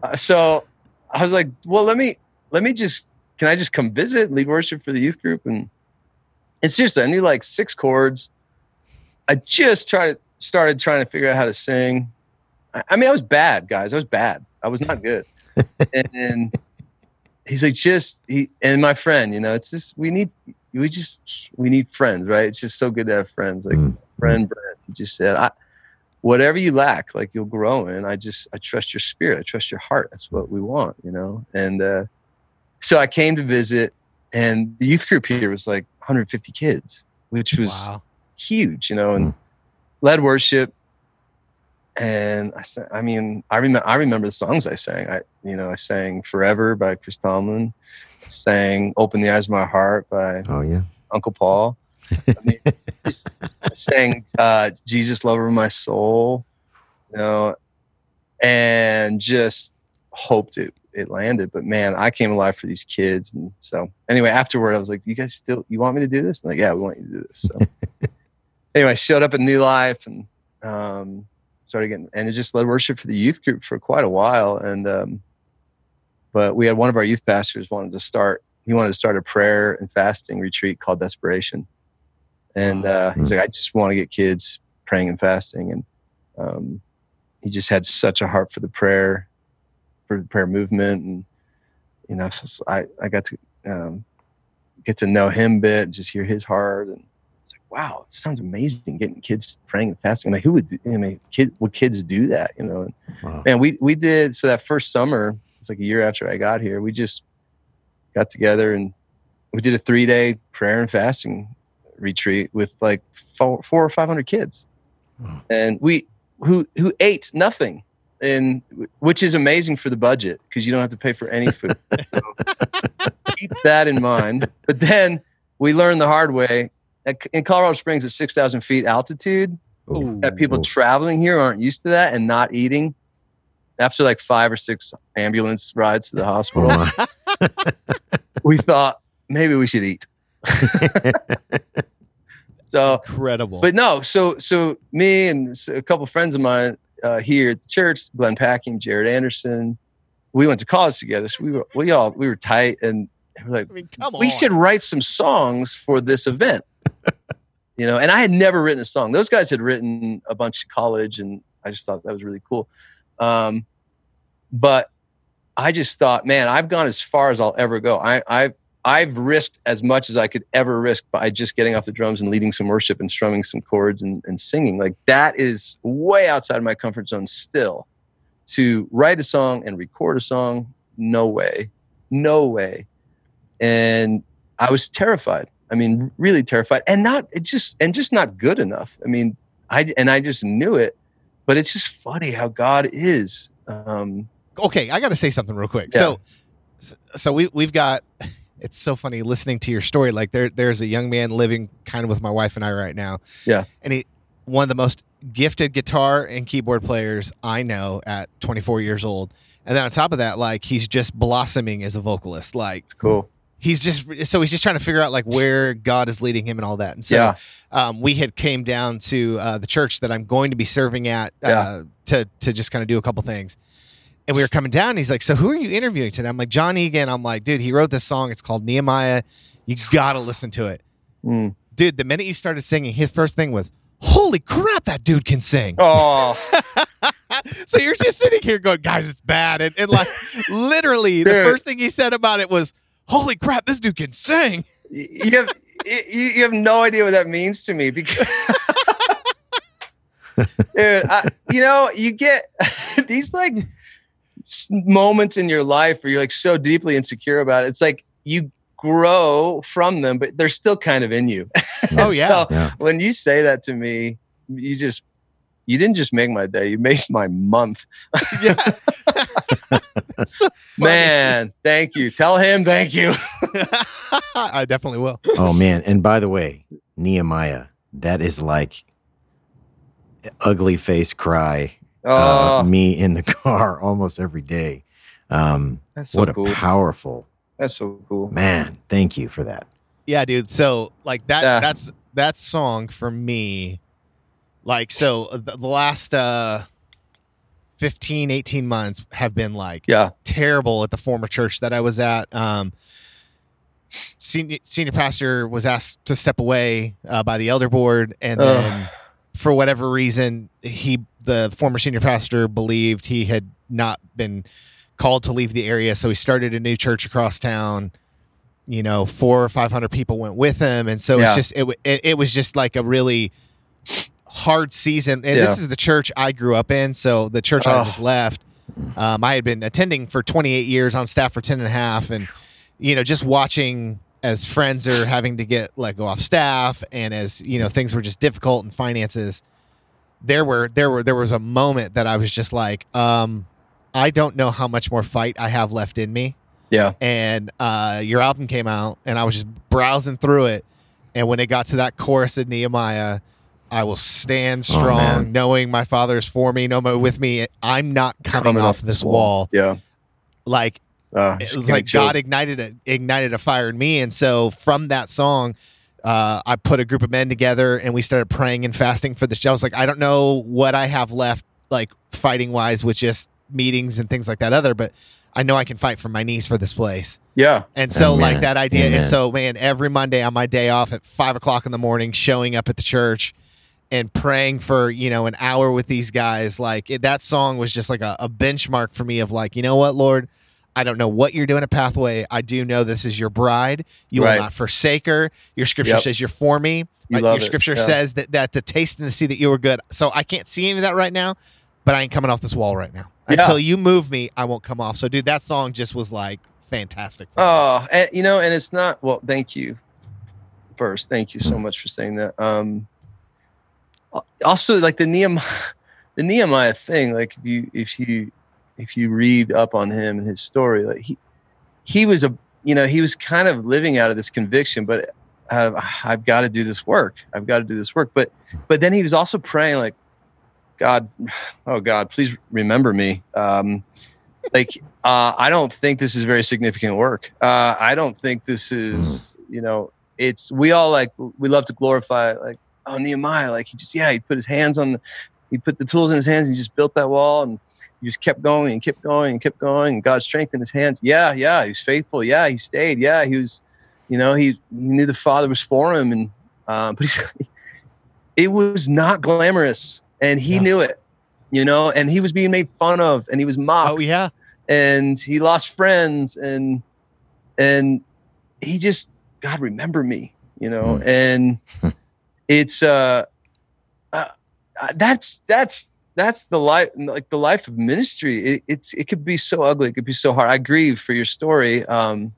Speaker 4: Uh, so I was like, well, let me let me just can I just come visit, lead worship for the youth group? And it's seriously, I knew like six chords. I just tried started trying to figure out how to sing. I, I mean, I was bad, guys. I was bad. I was not good. and, and he's like, just he and my friend, you know, it's just we need we just we need friends, right? It's just so good to have friends. Like
Speaker 3: Mm.
Speaker 4: friend Brent, he just said, I whatever you lack, like you'll grow in. I just I trust your spirit. I trust your heart. That's what we want, you know. And uh, so I came to visit, and the youth group here was like 150 kids, which was
Speaker 5: Wow.
Speaker 4: huge, you know, and led worship. And I sang, I mean, I remember I remember the songs I sang. I you know I sang "Forever" by Chris Tomlin, sang "Open the Eyes of My Heart" by
Speaker 3: oh yeah.
Speaker 4: Uncle Paul. I mean, sang uh, "Jesus, Lover of My Soul," you know, and just hoped it it landed. But man, I came alive for these kids, and so anyway, afterward, I was like, "You guys still you want me to do this?" And like, "Yeah, we want you to do this." So anyway, I showed up at New Life and um, started getting and it just led worship for the youth group for quite a while, and um, but we had one of our youth pastors wanted to start. He wanted to start a prayer and fasting retreat called Desperation, and uh, he's like, I just want to get kids praying and fasting, and um, he just had such a heart for the prayer, for the prayer movement, and you know, so I I got to um, get to know him a bit, just hear his heart, and it's like, wow, it sounds amazing getting kids praying and fasting. I'm like, who would, I mean, kid, would kids do that? You know, and
Speaker 3: Wow.
Speaker 4: man, we we did so that first summer. It's like a year after I got here. We just got together and we did a three day prayer and fasting retreat with like four, four or five hundred kids,
Speaker 3: Wow.
Speaker 4: and we who who ate nothing, and which is amazing for the budget because you don't have to pay for any food. So keep that in mind. But then we learned the hard way. At, in Colorado Springs, at six thousand feet altitude,
Speaker 3: Ooh.
Speaker 4: that people
Speaker 3: Ooh.
Speaker 4: traveling here aren't used to that and not eating. After like five or six ambulance rides to the
Speaker 3: Oh,
Speaker 4: hospital,
Speaker 3: my.
Speaker 4: we thought maybe we should eat. so,
Speaker 1: Incredible.
Speaker 4: but no, so so me and a couple friends of mine uh, here at the church, Glenn Packiam, Jared Anderson, we went to college together. So we were we all we were tight and we were like,
Speaker 1: I mean, come on.
Speaker 4: we should write some songs for this event. you know, and I had never written a song. Those guys had written a bunch of college, and I just thought that was really cool. Um, but I just thought, man, I've gone as far as I'll ever go. I, I've I've risked as much as I could ever risk by just getting off the drums and leading some worship and strumming some chords and, and singing. Like that is way outside of my comfort zone still. To write a song and record a song, no way. No way and I was terrified. I mean, really terrified, and not it just and just not good enough. I mean, I and I just knew it, but it's just funny how God is. Um,
Speaker 1: okay, I got to say something real quick.
Speaker 4: Yeah.
Speaker 1: So, so we we've got. It's so funny listening to your story. Like there, there's a young man living kind of with my wife and I right now.
Speaker 4: Yeah.
Speaker 1: and he one of the most gifted guitar and keyboard players I know at 24 years old. And then on top of that, like he's just blossoming as a vocalist. Like
Speaker 4: it's cool.
Speaker 1: He's just so he's just trying to figure out like where God is leading him and all that. And so
Speaker 4: yeah,
Speaker 1: um, we had came down to uh, the church that I'm going to be serving at uh,
Speaker 4: Yeah.
Speaker 1: to to just kind of do a couple things. And we were coming down. And he's like, "So who are you interviewing today?" I'm like, "Jon Egan." I'm like, "Dude, he wrote this song. It's called Nehemiah. You gotta listen to it,
Speaker 4: Mm.
Speaker 1: dude." The minute you started singing, his first thing was, "Holy crap, that dude can sing!"
Speaker 4: Oh,
Speaker 1: so you're just sitting here going, "Guys, it's bad," and, and like literally, the first thing he said about it was, "Holy crap, this dude can sing."
Speaker 4: you have you, you have no idea what that means to me because. Dude, I, you know, you get these like moments in your life where you're like so deeply insecure about it. It's like you grow from them, but they're still kind of in you.
Speaker 1: Oh yeah.
Speaker 4: so
Speaker 3: Yeah.
Speaker 4: when you say that to me, you just you didn't just make my day, you made my month.
Speaker 1: yeah. That's so funny.
Speaker 4: Man, thank you. Tell him thank you.
Speaker 1: I definitely will.
Speaker 3: Oh man! And by the way, Nehemiah, that is like ugly face cry.
Speaker 4: Oh,
Speaker 3: Uh, me in the car almost every day. Um,
Speaker 4: that's so
Speaker 3: what a
Speaker 4: cool.
Speaker 3: powerful
Speaker 4: That's so cool.
Speaker 3: man! Thank you for that.
Speaker 1: Yeah, dude. So like that
Speaker 4: Yeah.
Speaker 1: that's that song for me like so uh, the, the last uh 15 18 months have been like
Speaker 4: Yeah.
Speaker 1: terrible at the former church that I was at. Um senior senior pastor was asked to step away uh, by the elder board and
Speaker 4: Ugh.
Speaker 1: then for whatever reason he the former senior pastor believed he had not been called to leave the area so he started a new church across town you know four or five hundred people went with him and so
Speaker 4: Yeah.
Speaker 1: it's just it, it, it was just like a really hard season and this is the church i grew up in so the church i
Speaker 4: Oh.
Speaker 1: just left um, i had been attending for 28 years on staff for 10 and a half and you know just watching as friends are having to get let go off staff and as you know things were just difficult and finances there were there were there was a moment that i was just like um i don't know how much more fight i have left in me
Speaker 4: Yeah.
Speaker 1: and uh, your album came out, and I was just browsing through it. And when it got to that chorus of Nehemiah, I will stand
Speaker 3: Oh,
Speaker 1: strong,
Speaker 3: man.
Speaker 1: knowing my father is for me, no more with me. I'm not coming, off, this wall.
Speaker 4: Yeah.
Speaker 1: Like
Speaker 4: Uh,
Speaker 1: it was like
Speaker 4: chills.
Speaker 1: God ignited a, ignited a fire in me, and so from that song, uh, I put a group of men together, and we started praying and fasting for this. I was like, I don't know what I have left, like fighting wise, with just meetings and things like that. Other, but I know I can fight for my knees for this place.
Speaker 4: Yeah.
Speaker 1: And so,
Speaker 3: Amen.
Speaker 1: like that idea.
Speaker 3: Amen.
Speaker 1: And so, man, every Monday on my day off at five o'clock in the morning, showing up at the church and praying for, you know, an hour with these guys, like it, that song was just like a, a benchmark for me of like, you know what, Lord, I don't know what you're doing at Pathway. I do know this is your bride. You
Speaker 4: Right.
Speaker 1: will not forsake her. Your scripture
Speaker 4: Yep.
Speaker 1: says you're for me.
Speaker 4: You
Speaker 1: Uh, your scripture
Speaker 4: Yeah.
Speaker 1: says that, that to taste and to see that you were good. So I can't see any of that right now, but I ain't coming off this wall right now.
Speaker 4: Yeah.
Speaker 1: Until you move me, I won't come off. So, dude, that song just was like fantastic.
Speaker 4: Oh, and, you know, and it's not. Well, thank you. First, thank you so much for saying that. Um, also, like the Nehemiah, the Nehemiah thing. Like if you if you if you read up on him and his story, like he he was a you know he was kind of living out of this conviction, but uh, I've got to do this work. I've got to do this work. But but then he was also praying like, God, oh God, please remember me. Um, like uh, I don't think this is very significant work. Uh, I don't think this is, you know, it's we all like we love to glorify like oh Nehemiah, like he just yeah he put his hands on the he put the tools in his hands and he just built that wall and he just kept going and kept going and kept going and God strengthened his hands. Yeah, yeah, he was faithful. Yeah, he stayed. Yeah, he was, you know, he, he knew the Father was for him and um, but he's, it was not glamorous and he
Speaker 1: Yeah.
Speaker 4: knew it. You know, and he was being made fun of, and he was mocked
Speaker 1: oh, yeah.
Speaker 4: and he lost friends and and he just god remember me you know and it's uh, uh uh, that's that's that's the life like the life of ministry it, it's it could be so ugly it could be so hard i grieve for your story um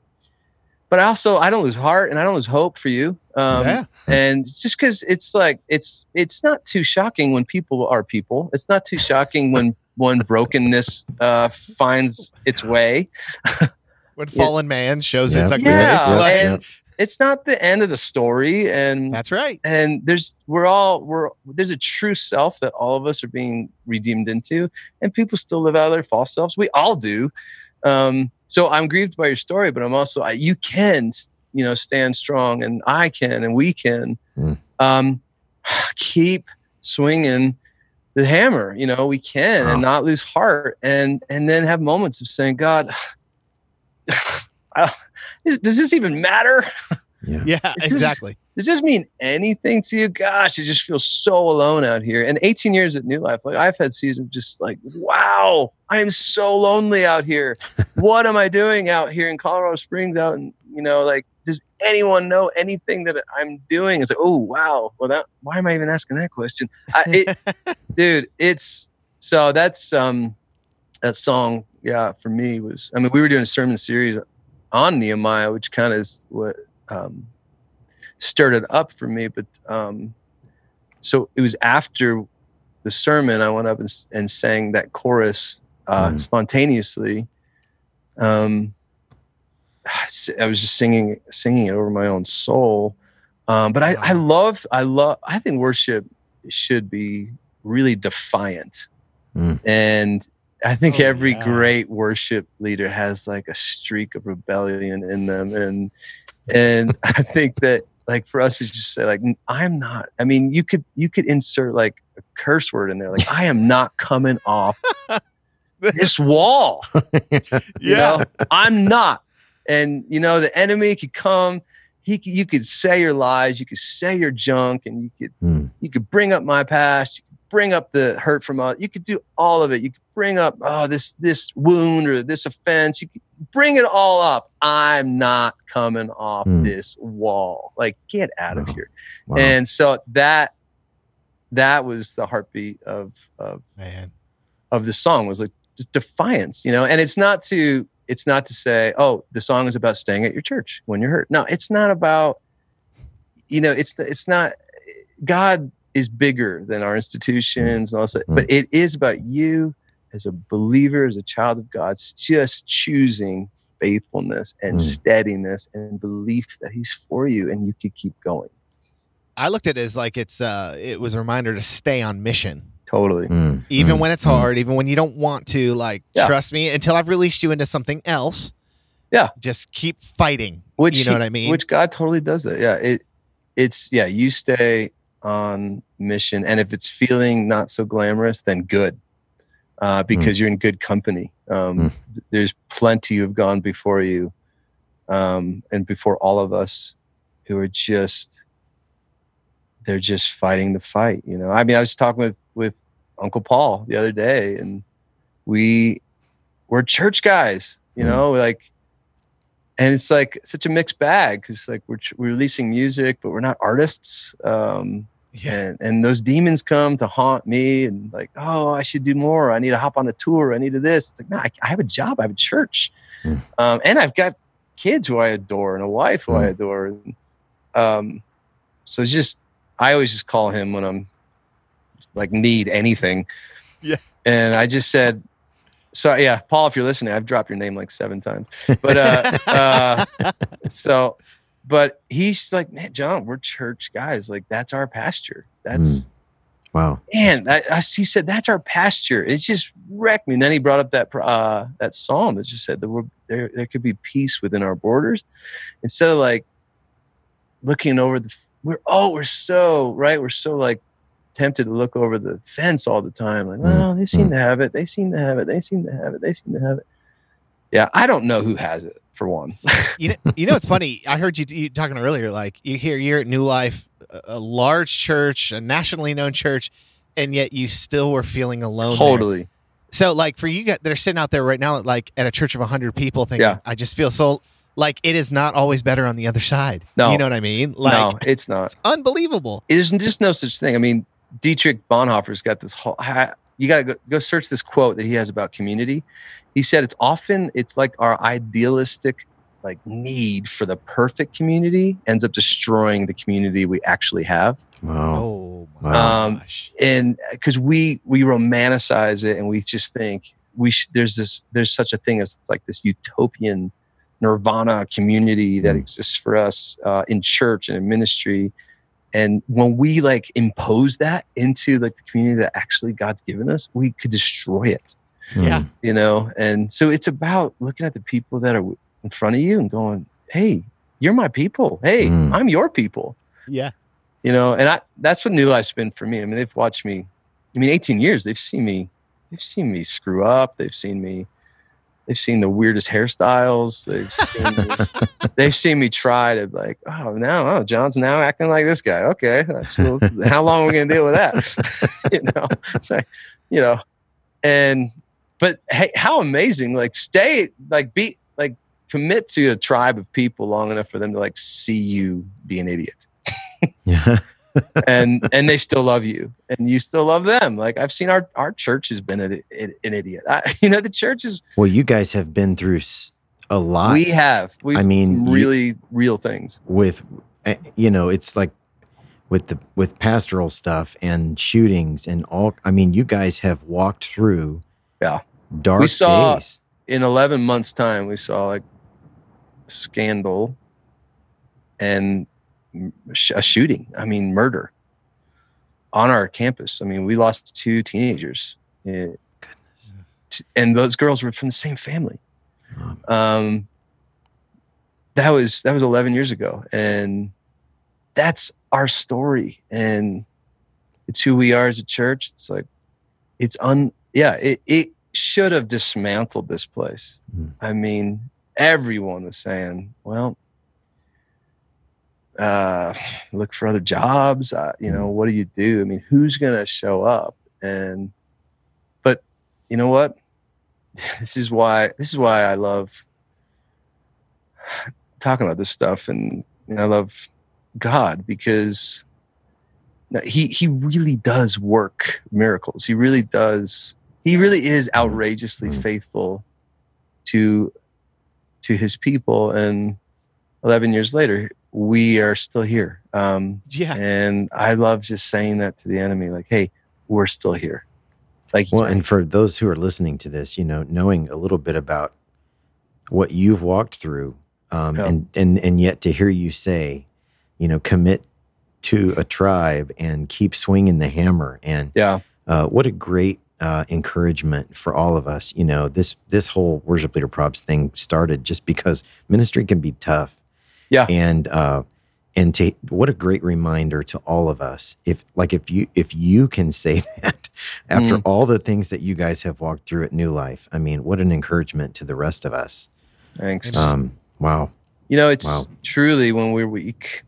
Speaker 4: but I also i don't lose heart and i don't lose hope for you um
Speaker 1: yeah.
Speaker 4: and just because it's like it's it's not too shocking when people are people it's not too shocking when when brokenness uh finds its way
Speaker 1: When
Speaker 4: Yeah.
Speaker 1: fallen man shows
Speaker 3: Yeah.
Speaker 1: its ugly
Speaker 4: Yeah,
Speaker 1: face.
Speaker 3: Yep,
Speaker 1: Like,
Speaker 4: and-
Speaker 3: yep.
Speaker 4: It's not the end of the story and
Speaker 1: that's right.
Speaker 4: and there's we're all we're there's a true self that all of us are being redeemed into and people still live out of their false selves we all do um so i'm grieved by your story but i'm also I, you can you know stand strong and i can and we can
Speaker 3: Mm.
Speaker 4: um keep swinging the hammer you know we can and not lose heart and and then have moments of saying god I- is- does this even matter
Speaker 3: Yeah.
Speaker 1: Yeah,
Speaker 4: It's just-
Speaker 1: exactly.
Speaker 4: does this mean anything to you? Gosh, it just feels so alone out here. And 18 years at New Life, like I've had seasons just like, wow, I am so lonely out here. what am I doing out here in Colorado Springs? Out and you know, like, does anyone know anything that I'm doing? It's like, oh wow, well that why am I even asking that question? I, it, dude, it's so that's um that song, yeah, for me was I mean, we were doing a sermon series on Nehemiah, which kind of is what um stirred it up for me. But um, so it was after the sermon, I went up and, and sang that chorus uh,
Speaker 3: Mm.
Speaker 4: spontaneously. Um, I was just singing, singing it over my own soul. Um, but I, I love, I love, I think worship should be really defiant.
Speaker 3: Mm.
Speaker 4: And I think
Speaker 1: Oh,
Speaker 4: every
Speaker 1: yeah.
Speaker 4: great worship leader has like a streak of rebellion in them. And, and I think that like for us is just say like I'm not. I mean, you could you could insert like a curse word in there. Like I am not coming off this wall. You know, I'm not. And you know, the enemy could come. He could, you could say your lies. You could say your junk, and you could
Speaker 3: Mm.
Speaker 4: you could bring up my past. Bring up the hurt from us. You could do all of it. You could bring up oh this this wound or this offense. You could bring it all up. I'm not coming off
Speaker 3: Hmm.
Speaker 4: this wall. Like get out of here.
Speaker 3: Wow.
Speaker 4: And so that that was the heartbeat of of
Speaker 1: Man.
Speaker 4: of the song was like just defiance, you know. And it's not to it's not to say, oh, the song is about staying at your church when you're hurt. No, it's not about, you know, it's it's not. God is bigger than our institutions and all that, but it is about you as a believer, as a child of God, just choosing faithfulness and
Speaker 3: Mm.
Speaker 4: steadiness and belief that He's for you, and you could keep going.
Speaker 1: I looked at it as like it's uh it was a reminder to stay on mission.
Speaker 4: Totally.
Speaker 3: Mm.
Speaker 1: Even
Speaker 3: Mm.
Speaker 1: when it's
Speaker 3: Mm.
Speaker 1: hard, even when you don't want to, like
Speaker 4: Yeah.
Speaker 1: trust me until I've released you into something else.
Speaker 4: Yeah.
Speaker 1: Just keep fighting.
Speaker 4: which
Speaker 1: you know
Speaker 4: he-
Speaker 1: what I mean?
Speaker 4: Which God totally does that. Yeah, it it's yeah. You stay on mission, and if it's feeling not so glamorous, then good. uh, because you're in good company. Um,
Speaker 3: Mm.
Speaker 4: th- There's plenty who have gone before you um, and before all of us who are just they're just fighting the fight. You know, I mean, I was talking with with Uncle Paul the other day, and we we're church guys. You
Speaker 3: Mm.
Speaker 4: know, like. And it's like such a mixed bag because like we're, we're releasing music, but we're not artists. Um,
Speaker 5: Yeah.
Speaker 4: and and those demons come to haunt me and like oh i should do more i need to hop on a tour i need to this it's like no I, I have a job i have a church
Speaker 3: Hmm.
Speaker 4: um, and i've got kids who i adore and a wife who i
Speaker 3: Hmm.
Speaker 4: adore and, um, so it's just i always just call him when i'm like need anything
Speaker 5: Yeah.
Speaker 4: and i just said so yeah paul if you're listening i've dropped your name like seven times. But uh, uh so but he's like man john we're church guys. Like that's our pasture. That's
Speaker 3: Wow.
Speaker 4: man I, I, he said that's our pasture. It just wrecked me. And then he brought up that uh that psalm that just said that we're, there there could be peace within our borders. Instead of like looking over the we're oh we're so right? We're so like tempted to look over the fence all the time like
Speaker 3: Mm,
Speaker 4: well they seem
Speaker 3: mm.
Speaker 4: to have it they seem to have it they seem to have it they seem to have it yeah i don't know who has it for one
Speaker 5: you know, you know, it's funny. I heard you, you talking earlier. Like you hear you're at New Life, a, a large church, a nationally known church, and yet you still were feeling alone. there.
Speaker 4: totally
Speaker 5: So, like for you guys that are sitting out there right now, like at a church of hundred people, thinking,
Speaker 4: Yeah.
Speaker 5: "I just feel so like it is not always better on the other side."
Speaker 4: No.
Speaker 5: you know what I mean? Like
Speaker 4: no it's not
Speaker 5: it's unbelievable.
Speaker 4: there's just no such thing. I mean, Dietrich Bonhoeffer's got this whole. You got to go, go search this quote that he has about community. He said it's often it's like our idealistic like need for the perfect community ends up destroying the community we actually have.
Speaker 3: Wow.
Speaker 5: Oh my
Speaker 3: Wow.
Speaker 4: Um,
Speaker 5: gosh!
Speaker 4: And because we we romanticize it and we just think we sh- there's this there's such a thing as like this utopian nirvana community that
Speaker 3: Mm.
Speaker 4: exists for us uh, in church and in ministry and when we like impose that into like the community that actually god's given us we could destroy it.
Speaker 5: Yeah.
Speaker 4: you know? And so it's about looking at the people that are in front of you and going hey you're my people. Hey
Speaker 3: Mm.
Speaker 4: i'm your people.
Speaker 5: Yeah,
Speaker 4: you know? And i that's what new life's been for me. I mean they've watched me i mean 18 years they've seen me they've seen me screw up. They've seen me they've seen the weirdest hairstyles. They've seen me, they've seen me try to like oh now oh john's now acting like this guy. Okay that's cool. How long are we gonna deal with that? You know it's like you know and but hey how amazing like stay like be like commit to a tribe of people long enough for them to like see you be an idiot.
Speaker 3: Yeah.
Speaker 4: And and they still love you and you still love them like i've seen our our church has been an, an idiot I, you know the church is
Speaker 3: well, you guys have been through a lot
Speaker 4: we have we
Speaker 3: I mean, you-
Speaker 4: really real things
Speaker 3: with, uh, you know, it's like with the with pastoral stuff and shootings and all. I mean, you guys have walked through
Speaker 4: Yeah.
Speaker 3: dark
Speaker 4: saw-
Speaker 3: days.
Speaker 4: in 11 months time we saw like scandal and sh- a shooting i mean murder on our campus. I mean we lost two teenagers.
Speaker 3: Goodness.
Speaker 4: t- and those girls were from the same family.
Speaker 3: Um,
Speaker 4: um that was that was 11 years ago. And that's our story. And it's who we are as a church. It's like it's un yeah it, it should have dismantled this place.
Speaker 3: Mm.
Speaker 4: i mean everyone was saying well uh look for other jobs uh, you know what do you do i mean who's gonna show up and but you know what this is why this is why I love talking about this stuff and you know, I love God because he he really does work miracles. He really does. He really is outrageously
Speaker 3: Mm.
Speaker 4: faithful to to his people and 11 years later we are still here. Um
Speaker 5: yeah.
Speaker 4: and I love just saying that to the enemy like hey, we're still here. Like
Speaker 3: Well, and for those who are listening to this, you know, knowing a little bit about what you've walked through, um,
Speaker 4: Yeah.
Speaker 3: and and and yet to hear you say, you know, commit to a tribe and keep swinging the hammer, and
Speaker 4: yeah.
Speaker 3: uh, what a great uh, encouragement for all of us. You know, this this whole worship leader probs thing started just because ministry can be tough.
Speaker 4: Yeah.
Speaker 3: and uh, and to what a great reminder to all of us. If like if you if you can say that After
Speaker 4: Mm.
Speaker 3: all the things that you guys have walked through at New Life, I mean, what an encouragement to the rest of us.
Speaker 4: Thanks.
Speaker 3: Um, wow.
Speaker 4: You know, it's
Speaker 3: Wow.
Speaker 4: truly when we're weak.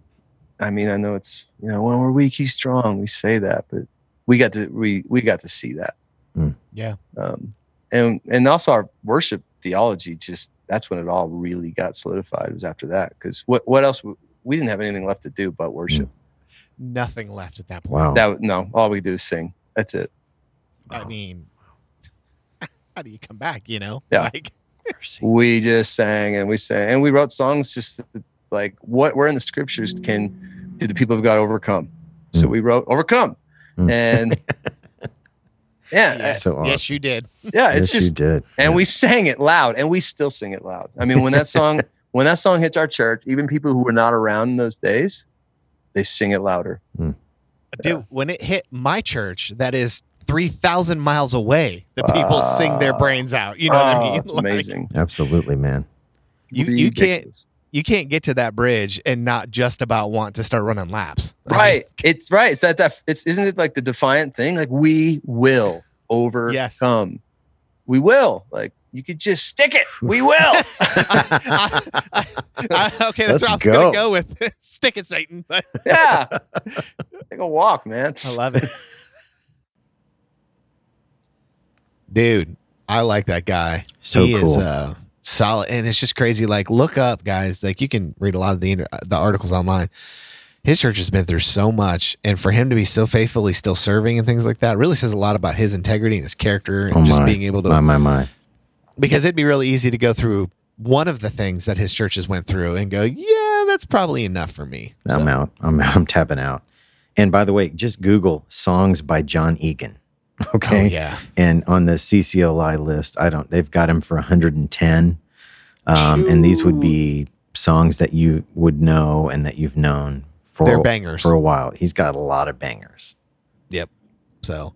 Speaker 4: I mean, I know it's you know when we're weak, he's strong. We say that, but we got to we we got to see that.
Speaker 3: Mm.
Speaker 1: Yeah.
Speaker 4: Um, and and also our worship theology just that's when it all really got solidified. Was after that because what what else we didn't have anything left to do but worship.
Speaker 1: Nothing left at that point.
Speaker 3: Wow.
Speaker 4: That no, all we do is sing. That's it.
Speaker 1: I
Speaker 3: Wow.
Speaker 1: mean, how do you come back? You know,
Speaker 4: Yeah.
Speaker 1: like
Speaker 4: We just sang and we sang and we wrote songs just like what where in the scriptures can do the people of God overcome? So
Speaker 3: Mm.
Speaker 4: we wrote overcome
Speaker 3: Mm.
Speaker 4: and yeah,
Speaker 1: yes,
Speaker 3: so awesome.
Speaker 1: yes, you did.
Speaker 4: yeah, it's
Speaker 3: yes,
Speaker 4: just
Speaker 3: you did.
Speaker 4: and
Speaker 3: Yeah.
Speaker 4: we sang it loud and we still sing it loud. I mean, when that song when that song hits our church, even people who were not around in those days, they sing it louder. Hmm.
Speaker 1: Dude, when it hit my church, that is three thousand miles away, the people sing their
Speaker 4: ah.
Speaker 1: brains out. You know what I
Speaker 4: Oh,
Speaker 1: mean?
Speaker 4: It's
Speaker 1: Like,
Speaker 4: amazing.
Speaker 3: Absolutely, man.
Speaker 1: You- you can't-
Speaker 4: Ridiculous.
Speaker 1: You can't get to that bridge and not just about want to start running laps. I mean,
Speaker 4: Right. It's right. It's that that it's isn't it like the defiant thing? Like we will overcome. Yes. We will. Like you could just stick it. We will.
Speaker 1: I- I- okay, that's
Speaker 3: Let's
Speaker 1: what I was
Speaker 3: go.
Speaker 1: gonna go with. Stick it, Satan. But
Speaker 4: yeah. Take a walk, man.
Speaker 1: I love it. Dude, I like that guy.
Speaker 3: So
Speaker 1: he is
Speaker 3: cool.
Speaker 1: uh, solid, and it's just crazy. Like, look up, guys. Like, you can read a lot of the the articles online. His church has been through so much, and for him to be so faithfully still serving and things like that really says a lot about his integrity and his character, and
Speaker 3: Oh
Speaker 1: just
Speaker 3: my.
Speaker 1: being able to.
Speaker 3: my, my, my.
Speaker 1: because it'd be really easy to go through one of the things that his churches went through and go, yeah, that's probably enough for me.
Speaker 3: I'm
Speaker 1: So,
Speaker 3: out. I'm, I'm tapping out. And by the way, just Google songs by Jon Egan. Okay.
Speaker 1: Oh yeah,
Speaker 3: And on the CCLI list, I don't, they've got him for 110. Um, and these would be songs that you would know and that you've known for,
Speaker 1: they're bangers.
Speaker 3: for a while. He's got a lot of bangers. Yep.
Speaker 1: So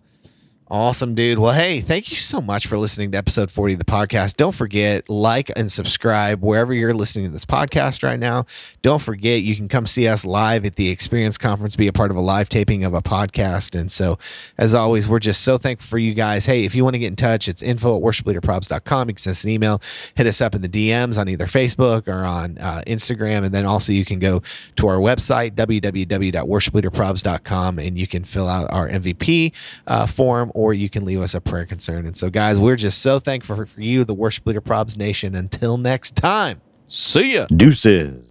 Speaker 1: awesome, dude. Well, hey, thank you so much for listening to episode 40 of the podcast. Don't forget, like and subscribe wherever you're listening to this podcast right now. Don't forget, you can come see us live at the Experience Conference, be a part of a live taping of a podcast. And so, as always, we're just so thankful for you guys. Hey, if you want to get in touch, it's info at worshipleaderprobs.com. You can send us an email, hit us up in the DMs on either Facebook or on uh, Instagram. And then also, you can go to our website, www.worshipleaderprobs.com, and you can fill out our MVP uh, form or you can leave us a prayer concern. And so, guys, we're just so thankful for, for you, the Worship Leader Probs Nation. Until next time, see ya.
Speaker 3: Deuces.